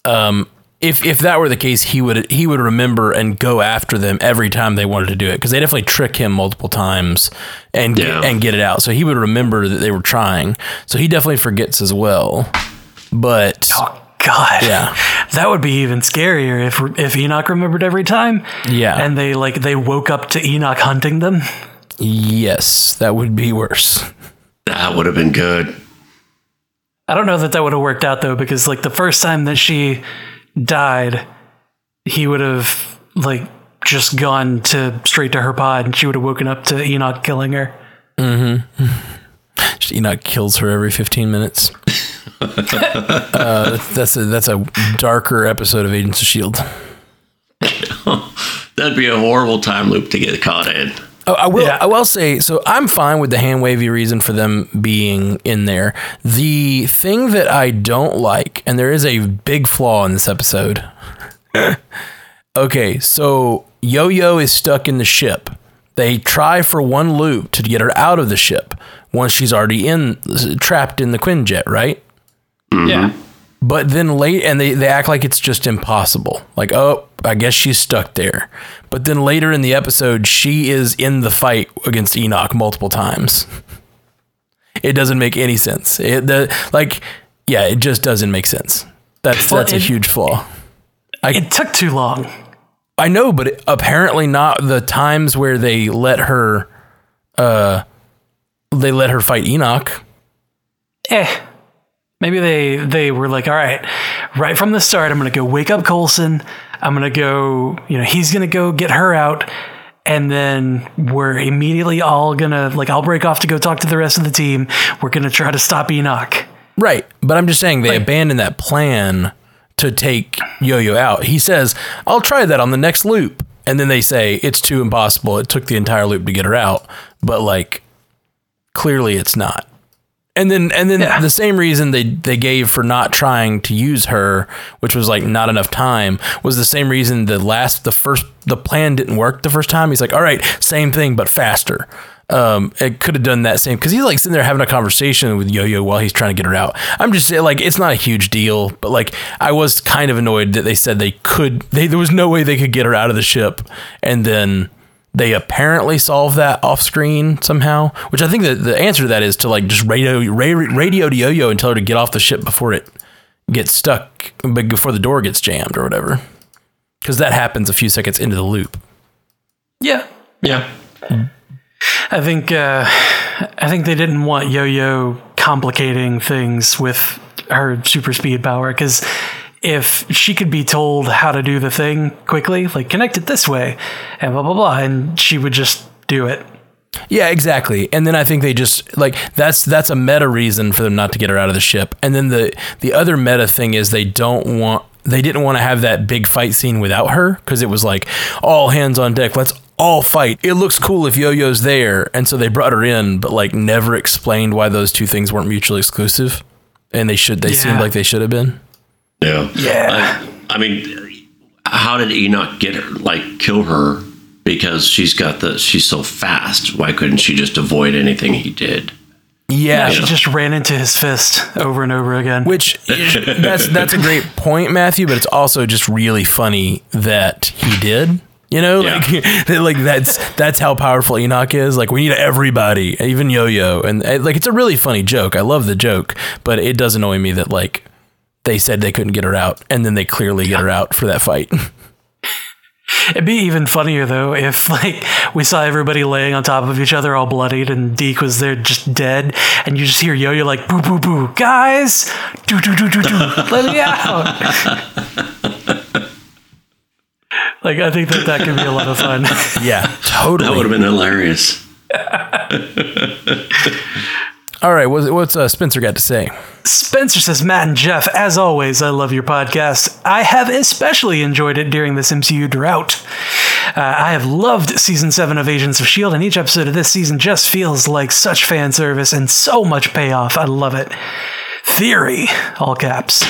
[SPEAKER 2] Um, if if that were the case, he would he would remember and go after them every time they wanted to do it because they definitely trick him multiple times and
[SPEAKER 4] Yeah.
[SPEAKER 2] get, and get it out. So he would remember that they were trying. So he definitely forgets as well. But oh
[SPEAKER 1] God,
[SPEAKER 2] Yeah. (laughs)
[SPEAKER 1] that would be even scarier if if Enoch remembered every time.
[SPEAKER 2] Yeah.
[SPEAKER 1] and they like they woke up to Enoch hunting them.
[SPEAKER 2] Yes, that would be worse.
[SPEAKER 4] That would have been good.
[SPEAKER 1] I don't know that that would have worked out though, because like the first time that she died, he would have like just gone to straight to her pod, and she would have woken up to Enoch killing her.
[SPEAKER 2] Mm-hmm. (laughs) Enoch kills her every fifteen minutes. (laughs) uh, that's a that's a darker episode of Agents of Shield. (laughs)
[SPEAKER 4] That'd be a horrible time loop to get caught in.
[SPEAKER 2] Oh, I will. I will say. So I'm fine with the hand wavy reason for them being in there. The thing that I don't like, and there is a big flaw in this episode. (laughs) okay, so Yo Yo is stuck in the ship. They try for one loop to get her out of the ship once she's already in trapped in the Quinjet, right? Mm-hmm.
[SPEAKER 1] Yeah.
[SPEAKER 2] But then late, and they, they act like it's just impossible. Like, oh, I guess she's stuck there. But then later in the episode, she is in the fight against Enoch multiple times. It doesn't make any sense. It, the, like, yeah, it just doesn't make sense. That's
[SPEAKER 1] Well,
[SPEAKER 2] that's a huge flaw.
[SPEAKER 1] it took too long.
[SPEAKER 2] I know, but it- apparently not the times where they let her, uh, they let her fight Enoch.
[SPEAKER 1] Eh. Maybe they they were like, all right, right from the start, I'm gonna go wake up Coulson. I'm gonna go, you know, he's gonna go get her out, and then we're immediately all gonna like, I'll break off to go talk to the rest of the team. We're gonna try to stop Enoch.
[SPEAKER 2] Right. But I'm just saying they abandoned that plan to take Yo Yo out. He says, I'll try that on the next loop. And then they say, it's too impossible. It took the entire loop to get her out. But like, clearly it's not. And then, and then the same reason they, they gave for not trying to use her, which was like not enough time, was the same reason the last, the first, the plan didn't work the first time. He's like, all right, same thing, but faster. Um, it could have done that same because he's like sitting there having a conversation with Yo Yo while he's trying to get her out. I'm just saying, like, it's not a huge deal, but like, I was kind of annoyed that they said they could, they, there was no way they could get her out of the ship. And then they apparently solve that off screen somehow, which I think that the answer to that is to like just radio, radio, radio to Yo Yo and tell her to get off the ship before it gets stuck, before the door gets jammed or whatever. Because that happens a few seconds into the loop.
[SPEAKER 1] Yeah.
[SPEAKER 4] Yeah.
[SPEAKER 1] I think uh, I think they didn't want Yo-Yo complicating things with her super speed power because if she could be told how to do the thing quickly, like connect it this way, and blah blah blah, and she would just do it.
[SPEAKER 2] Yeah, exactly. And then I think they just like that's that's a meta reason for them not to get her out of the ship. And then the the other meta thing is they don't want they didn't want to have that big fight scene without her because it was like all hands on deck. Let's all fight. It looks cool if Yo-Yo's there, and so they brought her in, but like never explained why those two things weren't mutually exclusive. And they should they
[SPEAKER 4] Yeah.
[SPEAKER 2] seemed like they should have been.
[SPEAKER 4] Yeah.
[SPEAKER 1] Yeah.
[SPEAKER 4] I, I mean, how did Enoch get her, like, kill her? Because she's got the, she's so fast. Why couldn't she just avoid anything he did?
[SPEAKER 2] Yeah,
[SPEAKER 1] she just ran into his fist over and over again.
[SPEAKER 2] Which that's that's a great point, Matthew. But it's also just really funny that he did. You know, like (laughs) like that's that's how powerful Enoch is. Like we need everybody, even Yo Yo, and uh, like it's a really funny joke. I love the joke, but it does annoy me that like they said they couldn't get her out, and then they clearly get her out for that fight. (laughs)
[SPEAKER 1] It'd be even funnier though if like we saw everybody laying on top of each other all bloodied and Deke was there just dead and you just hear Yo-Yo like boo boo boo guys! Do do do do do let me out! (laughs) Like I think that that could be a lot of fun. (laughs)
[SPEAKER 2] Yeah totally.
[SPEAKER 4] That would have been hilarious.
[SPEAKER 2] All right, what's, what's uh, Spencer got to say?
[SPEAKER 1] Spencer says, Matt and Jeff, as always, I love your podcast. I have especially enjoyed it during this MCU drought. Uh, I have loved season 7 of Agents of S.H.I.E.L.D., and each episode of this season just feels like such fan service and so much payoff. I love it. Theory, all caps.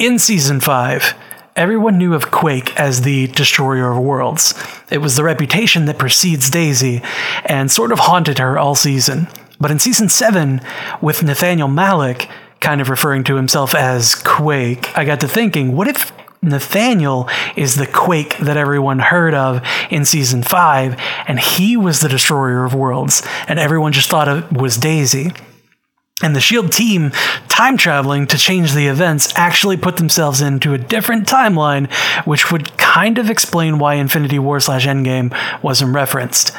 [SPEAKER 1] In season 5, everyone knew of Quake as the destroyer of worlds. It was the reputation that precedes Daisy and sort of haunted her all season. But in season 7, with Nathaniel Malik kind of referring to himself as Quake, I got to thinking, what if Nathaniel is the Quake that everyone heard of in season five, and he was the destroyer of worlds, and everyone just thought it was Daisy. And the SHIELD team, time traveling to change the events, actually put themselves into a different timeline, which would kind of explain why Infinity War slash Endgame wasn't referenced.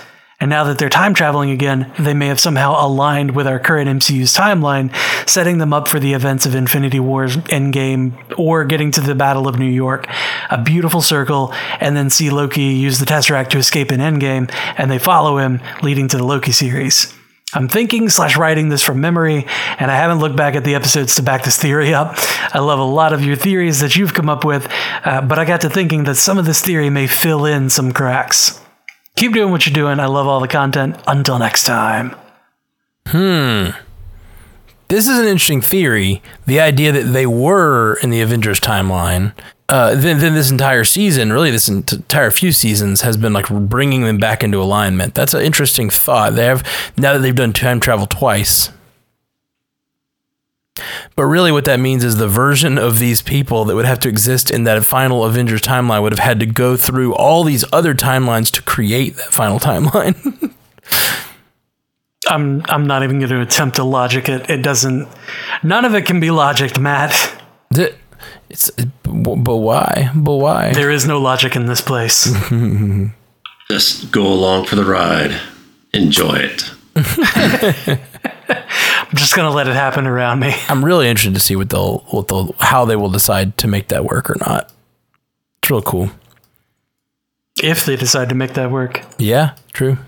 [SPEAKER 1] And now that they're time traveling again, they may have somehow aligned with our current MCU's timeline, setting them up for the events of Infinity War's Endgame or getting to the Battle of New York. A beautiful circle, and then see Loki use the Tesseract to escape in Endgame, and they follow him, leading to the Loki series. I'm thinking slash writing this from memory, and I haven't looked back at the episodes to back this theory up. I love a lot of your theories that you've come up with, uh, but I got to thinking that some of this theory may fill in some cracks. Keep doing what you're doing. I love all the content. Until next time.
[SPEAKER 2] Hmm. This is an interesting theory. The idea that they were in the Avengers timeline. Uh, then, then this entire season, really this entire few seasons, has been like bringing them back into alignment. That's an interesting thought. They have now that they've done time travel twice. But really, what that means is the version of these people that would have to exist in that final Avengers timeline would have had to go through all these other timelines to create that final (laughs) timeline.
[SPEAKER 1] I'm I'm not even going to attempt to logic it. It doesn't. None of it can be logicked, Matt.
[SPEAKER 2] The, it's but why? But why?
[SPEAKER 1] There is no logic in this place. (laughs)
[SPEAKER 4] Just go along for the ride. Enjoy it. (laughs)
[SPEAKER 1] I'm (laughs) just gonna let it happen around me.
[SPEAKER 2] I'm really interested to see what they'll what they'll how they will decide to make that work or not. It's real cool.
[SPEAKER 1] If they decide to make that work.
[SPEAKER 2] Yeah, true.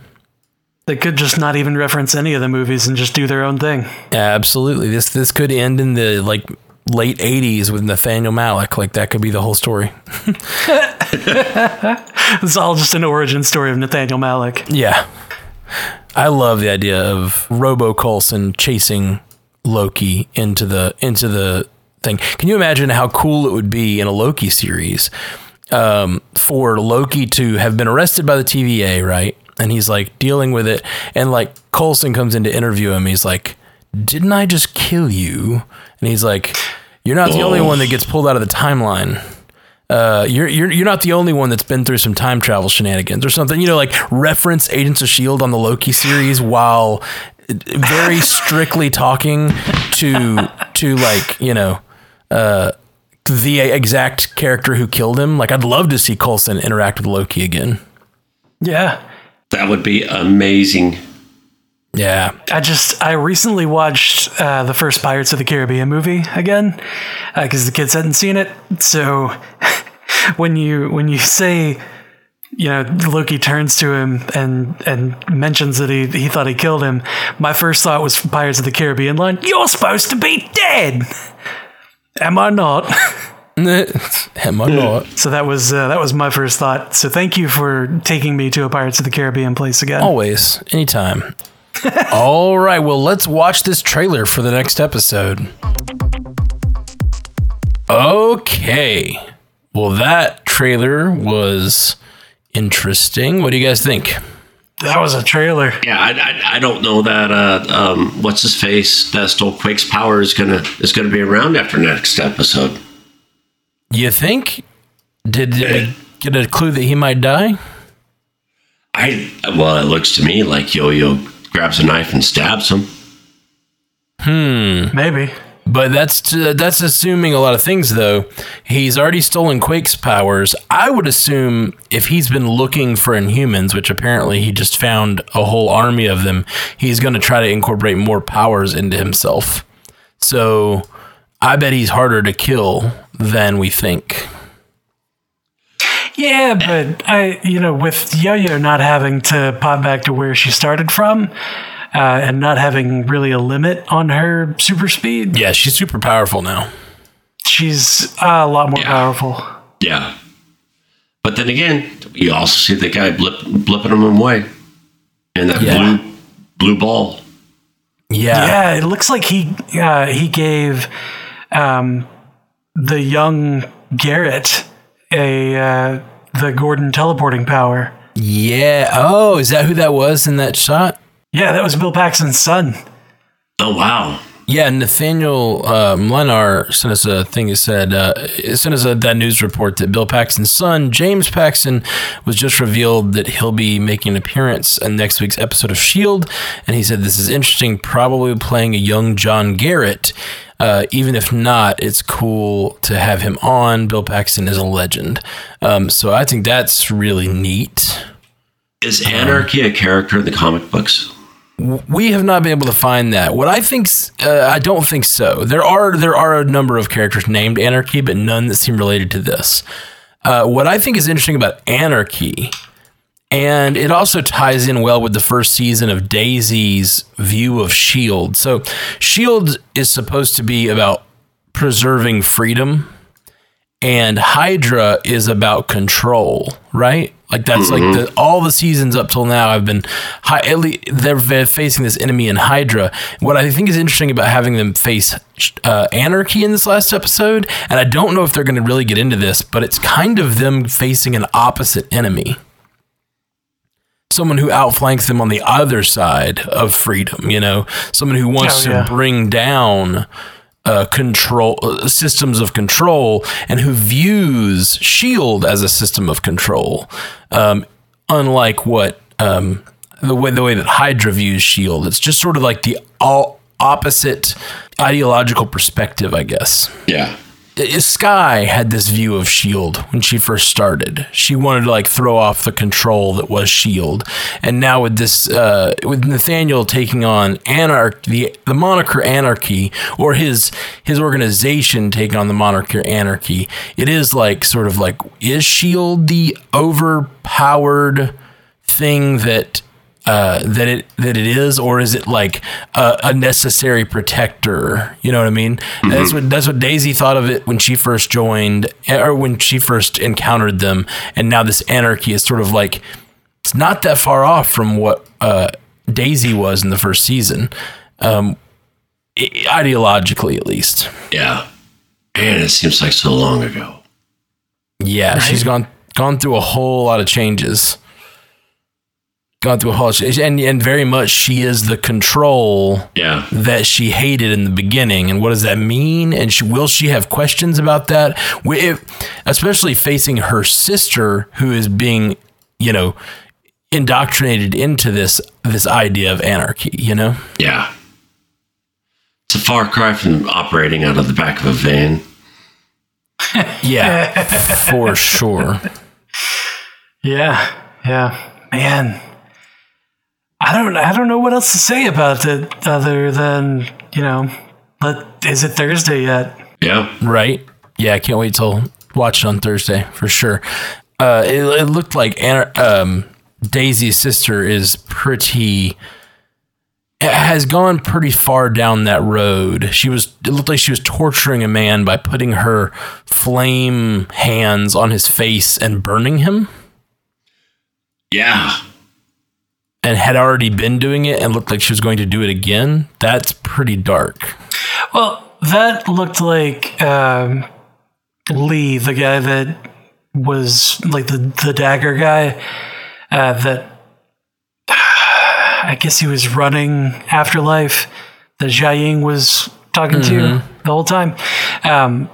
[SPEAKER 1] They could just not even reference any of the movies and just do their own thing.
[SPEAKER 2] Yeah, absolutely. This this could end in the like late 80s with Nathaniel Malik. Like that could be the whole story. (laughs) (laughs)
[SPEAKER 1] it's all just an origin story of Nathaniel Malik.
[SPEAKER 2] Yeah. I love the idea of Robo Coulson chasing Loki into the into the thing. Can you imagine how cool it would be in a Loki series um, for Loki to have been arrested by the TVA, right? And he's like dealing with it, and like Coulson comes in to interview him. He's like, "Didn't I just kill you?" And he's like, "You're not the only one that gets pulled out of the timeline." Uh, you're you're you're not the only one that's been through some time travel shenanigans or something. You know, like reference Agents of Shield on the Loki series while very strictly talking to to like you know uh, the exact character who killed him. Like, I'd love to see Coulson interact with Loki again.
[SPEAKER 1] Yeah,
[SPEAKER 4] that would be amazing.
[SPEAKER 2] Yeah.
[SPEAKER 1] I just I recently watched uh, the first Pirates of the Caribbean movie again because uh, the kids hadn't seen it. So (laughs) when you when you say you know Loki turns to him and and mentions that he he thought he killed him, my first thought was Pirates of the Caribbean line. You're supposed to be dead. Am I not? (laughs)
[SPEAKER 2] Am I not? (laughs)
[SPEAKER 1] So that was uh, that was my first thought. So thank you for taking me to a Pirates of the Caribbean place again.
[SPEAKER 2] Always, anytime. (laughs) All right, well, let's watch this trailer for the next episode. Okay. Well, that trailer was interesting. What do you guys think?
[SPEAKER 1] That was a trailer.
[SPEAKER 4] Yeah, I, I, I don't know that uh, um, what's his face that stole Quake's power is gonna is gonna be around after next episode.
[SPEAKER 2] You think? Did, did we get a clue that he might die?
[SPEAKER 4] I well, it looks to me like Yo Yo grabs a knife and stabs him.
[SPEAKER 2] Hmm.
[SPEAKER 1] Maybe.
[SPEAKER 2] But that's that's assuming a lot of things, though. He's already stolen Quake's powers. I would assume if he's been looking for Inhumans, which apparently he just found a whole army of them, he's going to try to incorporate more powers into himself. So I bet he's harder to kill than we think.
[SPEAKER 1] Yeah, but I, you know, with Yo-Yo not having to pop back to where she started from, uh, and not having really a limit on her super speed.
[SPEAKER 2] Yeah, she's super powerful now.
[SPEAKER 1] She's uh, a lot more
[SPEAKER 4] yeah.
[SPEAKER 1] powerful.
[SPEAKER 4] Yeah, but then again, you also see the guy blip, blipping him away, and that
[SPEAKER 2] Yeah.
[SPEAKER 4] blue blue ball.
[SPEAKER 2] Yeah.
[SPEAKER 1] Yeah, it looks like he uh, he gave um, the young Garrett a uh, the Gordon teleporting power.
[SPEAKER 2] Yeah. Oh, is that who that was in that shot?
[SPEAKER 1] Yeah, that was Bill Paxton's son.
[SPEAKER 4] Oh wow!
[SPEAKER 2] Yeah, Nathaniel uh, Mlenar sent us a thing that said, uh, sent us a, that news report that Bill Paxton's son, James Paxton, was just revealed that he'll be making an appearance in next week's episode of S.H.I.E.L.D. And he said, This is interesting, probably playing a young John Garrett. Uh, even if not, it's cool to have him on. Bill Paxton is a legend. Um, so I think that's really neat.
[SPEAKER 4] Is Anarchy a character in the comic books?
[SPEAKER 2] We have not been able to find that. What I think, uh, I don't think so. There are there are a number of characters named Anarchy, but none that seem related to this. Uh, what I think is interesting about Anarchy, and it also ties in well with the first season of Daisy's view of Shield. So, Shield is supposed to be about preserving freedom, and Hydra is about control, right? Like that's
[SPEAKER 4] Mm-hmm.
[SPEAKER 2] like the all the seasons up till now I've been hi- at least they're fa- facing this enemy in Hydra. What I think is interesting about having them face uh, Anarchy in this last episode, and I don't know if they're going to really get into this, but it's kind of them facing an opposite enemy. Someone who outflanks them on the other side of freedom, you know, someone who wants
[SPEAKER 1] Oh, yeah.
[SPEAKER 2] to bring down uh, control uh, systems of control and who views shield as a system of control um, unlike what um, the way the way that hydra views shield it's just sort of like the all opposite ideological perspective i guess
[SPEAKER 4] Yeah.
[SPEAKER 2] Skye had this view of Shield when she first started. She wanted to like throw off the control that was Shield, and now with this, uh, with Nathaniel taking on Anarch, the the moniker Anarchy, or his his organization taking on the moniker Anarchy, it is like sort of like is Shield the overpowered thing that uh, that it that it is, or is it like a, a necessary protector? You know what I mean? That's what that's what Daisy thought of it when she first joined, or when she first encountered them, and now this anarchy is sort of like it's not that far off from what uh, Daisy was in the first season, um, ideologically at least.
[SPEAKER 4] Yeah. and it seems like so long ago.
[SPEAKER 2] Yeah, she's gone gone through a whole lot of changes. Gone through a whole and and very much she is the control
[SPEAKER 4] Yeah.
[SPEAKER 2] that she hated in the beginning. And what does that mean? And she, will she have questions about that? If, especially facing her sister, who is being, you know, indoctrinated into this this idea of anarchy. You know.
[SPEAKER 4] Yeah. It's a far cry from operating out of the back of a van. (laughs)
[SPEAKER 2] Yeah, for sure. (laughs)
[SPEAKER 1] Yeah, yeah, man. I don't, I don't know what else to say about it other than you know, but is it Thursday yet?
[SPEAKER 4] Yeah.
[SPEAKER 2] Right. Yeah, I can't wait till watch it on Thursday for sure. Uh, it, it looked like Anna, um, Daisy's sister is pretty has gone pretty far down that road. She was it looked like she was torturing a man by putting her flame hands on his face and burning him
[SPEAKER 4] Yeah.
[SPEAKER 2] And had already been doing it and looked like she was going to do it again. That's pretty dark.
[SPEAKER 1] Well, that looked like um, Lee, the guy that was like the the dagger guy. Uh, that (sighs) I guess he was running Afterlife. That Jiaying was talking to
[SPEAKER 2] Mhm.
[SPEAKER 1] the whole time. Um,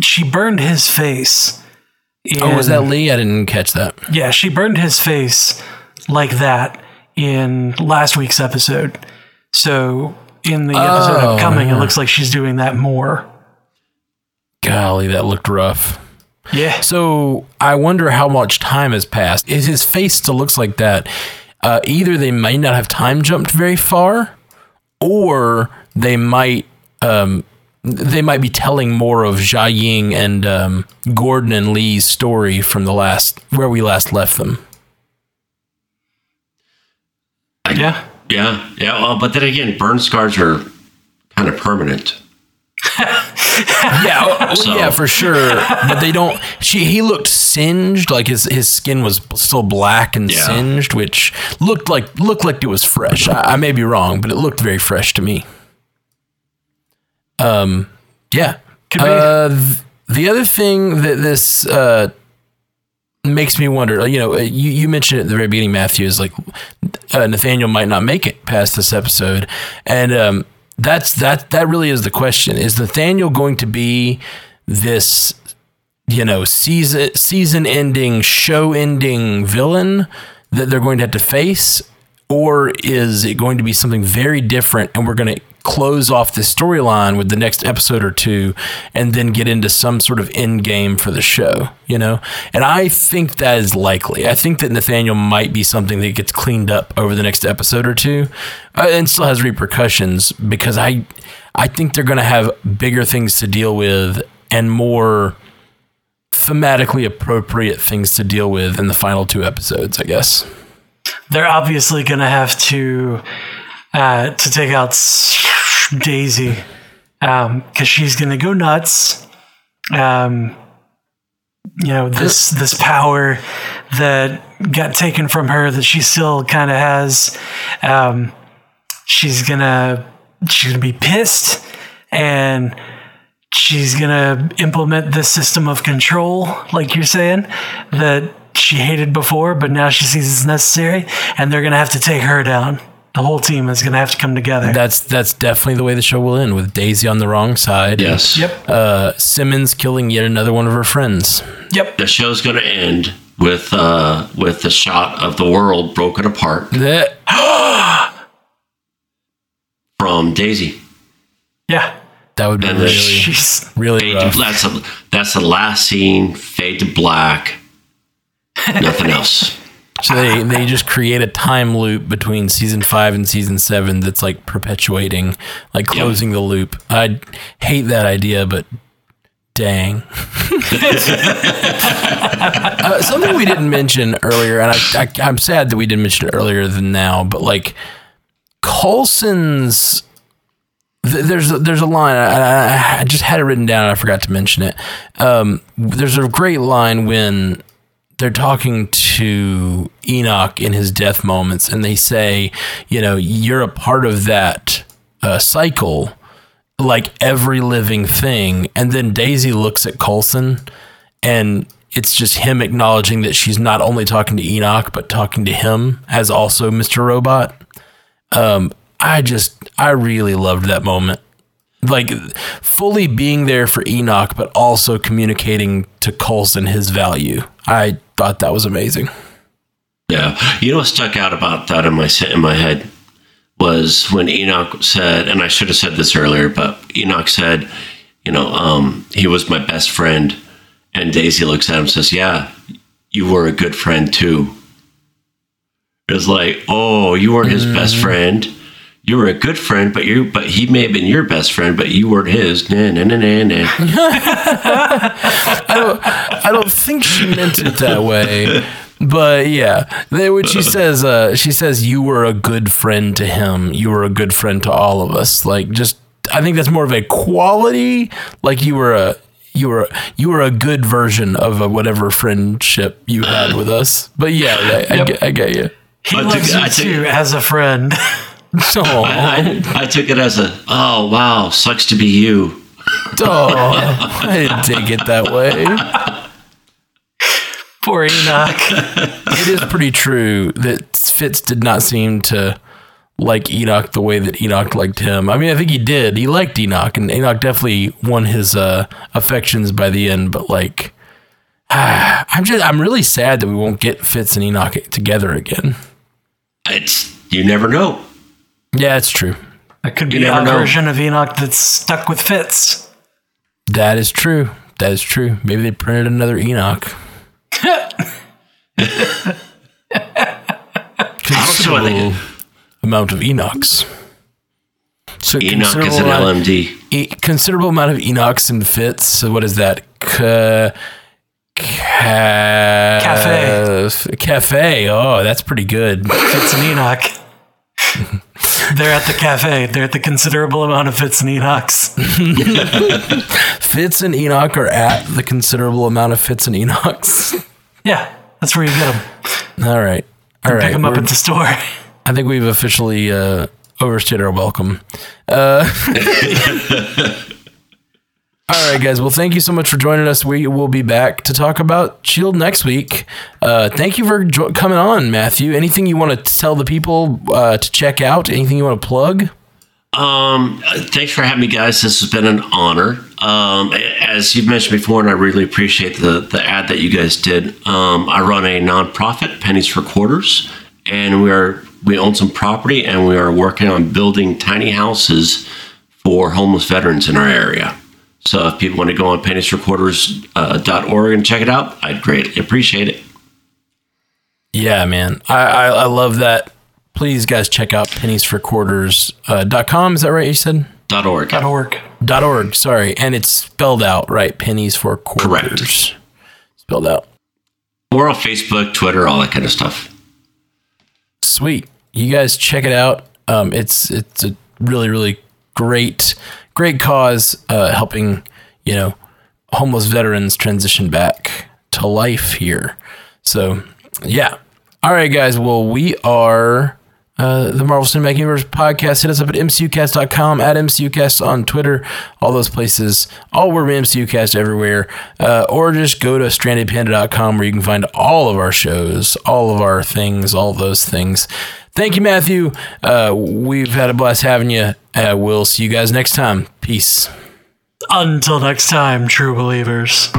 [SPEAKER 1] she burned his face.
[SPEAKER 2] oh, was that Lee? I didn't catch that.
[SPEAKER 1] Yeah, she burned his face like that in last week's episode. So in the episode
[SPEAKER 2] Oh,
[SPEAKER 1] upcoming, it looks like she's doing that more.
[SPEAKER 2] Golly, that looked rough.
[SPEAKER 1] Yeah.
[SPEAKER 2] So I wonder how much time has passed. Is his face still looks like that, uh, either they might not have time jumped very far, or they might um, they might be telling more of Jiaying and um, Gordon and Lee's story from the last where we last left them.
[SPEAKER 1] Yeah.
[SPEAKER 4] Yeah. Yeah. Well, but then again, burn scars are kind of permanent. (laughs)
[SPEAKER 2] yeah, oh,
[SPEAKER 4] So-
[SPEAKER 2] yeah, for sure. But they don't. She he looked singed, like his his skin was still black and
[SPEAKER 4] Yeah.
[SPEAKER 2] singed, which looked like looked like it was fresh. I, I may be wrong, but it looked very fresh to me. Um, yeah.
[SPEAKER 1] Could.
[SPEAKER 2] Uh, th- the other thing that this uh makes me wonder, you know, you you mentioned at the very beginning, Matthew, is like uh, Nathaniel might not make it past this episode, and um, That's that that really is the question. Is Nathaniel going to be this you know, season season ending, show ending villain that they're going to have to face or is it going to be something very different and we're going to close off the storyline with the next episode or two and then get into some sort of end game for the show, you know? And I think that is likely. I think that Nathaniel might be something that gets cleaned up over the next episode or two uh, and still has repercussions because I I think they're going to have bigger things to deal with and more thematically appropriate things to deal with in the final two episodes, I guess.
[SPEAKER 1] They're obviously going to have to uh, to take out Daisy because um, she's going to go nuts. Um, you know this this power that got taken from her that she still kind of has. Um, she's gonna she's gonna be pissed and she's gonna implement this system of control, like you're saying, that she hated before, but now she sees it's necessary, and they're gonna have to take her down. The whole team is gonna have to come together.
[SPEAKER 2] That's that's definitely the way the show will end with Daisy on the wrong side.
[SPEAKER 4] Yes.
[SPEAKER 1] Yep.
[SPEAKER 2] Uh, Simmons killing yet another one of her friends.
[SPEAKER 1] Yep.
[SPEAKER 4] The show's going to end with uh, with the shot of the world broken apart
[SPEAKER 2] That (gasps)
[SPEAKER 4] from Daisy.
[SPEAKER 1] Yeah.
[SPEAKER 2] that would be
[SPEAKER 4] And
[SPEAKER 2] really
[SPEAKER 1] Jeez.
[SPEAKER 2] really rough.
[SPEAKER 4] to, that's a, that's the last scene. Fade to black. (laughs) Nothing else.
[SPEAKER 2] So they they just create a time loop between season five and season seven that's like perpetuating, like closing the loop. I hate that idea, but dang. (laughs) uh, something we didn't mention earlier, and I, I I'm sad that we didn't mention it earlier than now, but like Coulson's. th- There's a, there's a line I, I, I just had it written down and I forgot to mention it. Um, there's a great line when they're talking to Enoch in his death moments, and they say, you know, you're a part of that uh, cycle, like every living thing. And then Daisy looks at Coulson, and it's just him acknowledging that she's not only talking to Enoch, but talking to him as also Mr. Robot. Um, I just, I really loved that moment. Like fully being there for Enoch, but also communicating to Coulson his value. I thought that was amazing.
[SPEAKER 4] Yeah, you know what stuck out about that in my in my head was when Enoch said, and I should have said this earlier, but Enoch said, you know, um, he was my best friend, and Daisy looks at him and says, "Yeah, you were a good friend too." It was like, oh, you weren't his best friend. You were a good friend, but you but he may have been your best friend, but you weren't his. Nah, nah, nah, nah, nah. (laughs)
[SPEAKER 2] I don't, I don't think she meant it that way. But yeah, they, when she says, uh, she says, you were a good friend to him. You were a good friend to all of us. Like, just, I think that's more of a quality. Like you were a, you were, you were a good version of a whatever friendship you had with us. But yeah, I, I, get, I get you.
[SPEAKER 1] He
[SPEAKER 4] I
[SPEAKER 1] loves
[SPEAKER 4] took-
[SPEAKER 1] you
[SPEAKER 4] I took-
[SPEAKER 1] too as a friend. (laughs)
[SPEAKER 2] So,
[SPEAKER 4] I, I, I took it as a, oh wow, sucks to be you. (laughs)
[SPEAKER 2] oh, I didn't take it that way. (laughs)
[SPEAKER 1] Poor Enoch.
[SPEAKER 2] it is pretty true that Fitz did not seem to like Enoch the way that Enoch liked him. I mean, I think he did. He liked Enoch, and Enoch definitely won his uh, affections by the end. But like, (sighs) I'm just, I'm really sad that we won't get Fitz and Enoch together again.
[SPEAKER 4] It's you never know.
[SPEAKER 2] Yeah, it's true.
[SPEAKER 1] That could be
[SPEAKER 4] never
[SPEAKER 1] a version of Enoch that's stuck with Fitz.
[SPEAKER 2] That is true. That is true. Maybe they printed another Enoch. (laughs)
[SPEAKER 4] Also, I
[SPEAKER 2] amount of Enochs. So
[SPEAKER 4] Enoch is an
[SPEAKER 2] amount-
[SPEAKER 4] LMD.
[SPEAKER 2] e- considerable amount of Enochs and Fitz. So what is that? Ca- ca-
[SPEAKER 1] Cafe.
[SPEAKER 2] Cafe. Oh, that's pretty good.
[SPEAKER 1] Fitz and Enoch. They're at the cafe. They're at the considerable amount of Fitz and Enochs. (laughs)
[SPEAKER 2] Fitz and Enoch are at the considerable amount of Fitz and Enochs.
[SPEAKER 1] Yeah, that's where you get them.
[SPEAKER 2] All right. All right.
[SPEAKER 1] Pick them up
[SPEAKER 2] we're-
[SPEAKER 1] at the store.
[SPEAKER 2] I think we've officially uh, overstayed our welcome. Uh, (laughs) all right, guys. Well, thank you so much for joining us. We will be back to talk about Shield next week. Uh, thank you for jo- coming on, Matthew. Anything you want to tell the people uh, to check out? Anything you want to plug?
[SPEAKER 4] Um, thanks for having me, guys. This has been an honor. Um, as you've mentioned before, and I really appreciate the the ad that you guys did. Um, I run a nonprofit, Pennies for Quarters, and we are we own some property, and we are working on building tiny houses for homeless veterans in our area. So if people want to go on penniesforquarters.org and check it out, I'd greatly appreciate it.
[SPEAKER 2] Yeah, man. I, I, I love that. Please, guys, check out penniesforquarters.com. Uh, dot com. Is that right? You said?
[SPEAKER 4] Dot org.
[SPEAKER 1] Dot org.
[SPEAKER 2] Dot org. Sorry. And it's spelled out, right? Pennies for quarters.
[SPEAKER 4] Correct.
[SPEAKER 2] Spelled out.
[SPEAKER 4] We're on Facebook, Twitter, all that kind of stuff.
[SPEAKER 2] Sweet. You guys check it out. Um, it's it's a really really great great cause uh, helping you know homeless veterans transition back to life here. So yeah. All right, guys. Well, we are uh, the Marvel Cinematic Universe podcast. Hit us up at mcucast.com, at mcucast on Twitter, all those places. All we're mcucast everywhere. Uh, or just go to strandedpanda.com where you can find all of our shows, all of our things, all those things. Thank you, Matthew. Uh, we've had a blast having you. Uh, we'll see you guys next time. Peace.
[SPEAKER 1] Until next time, true believers.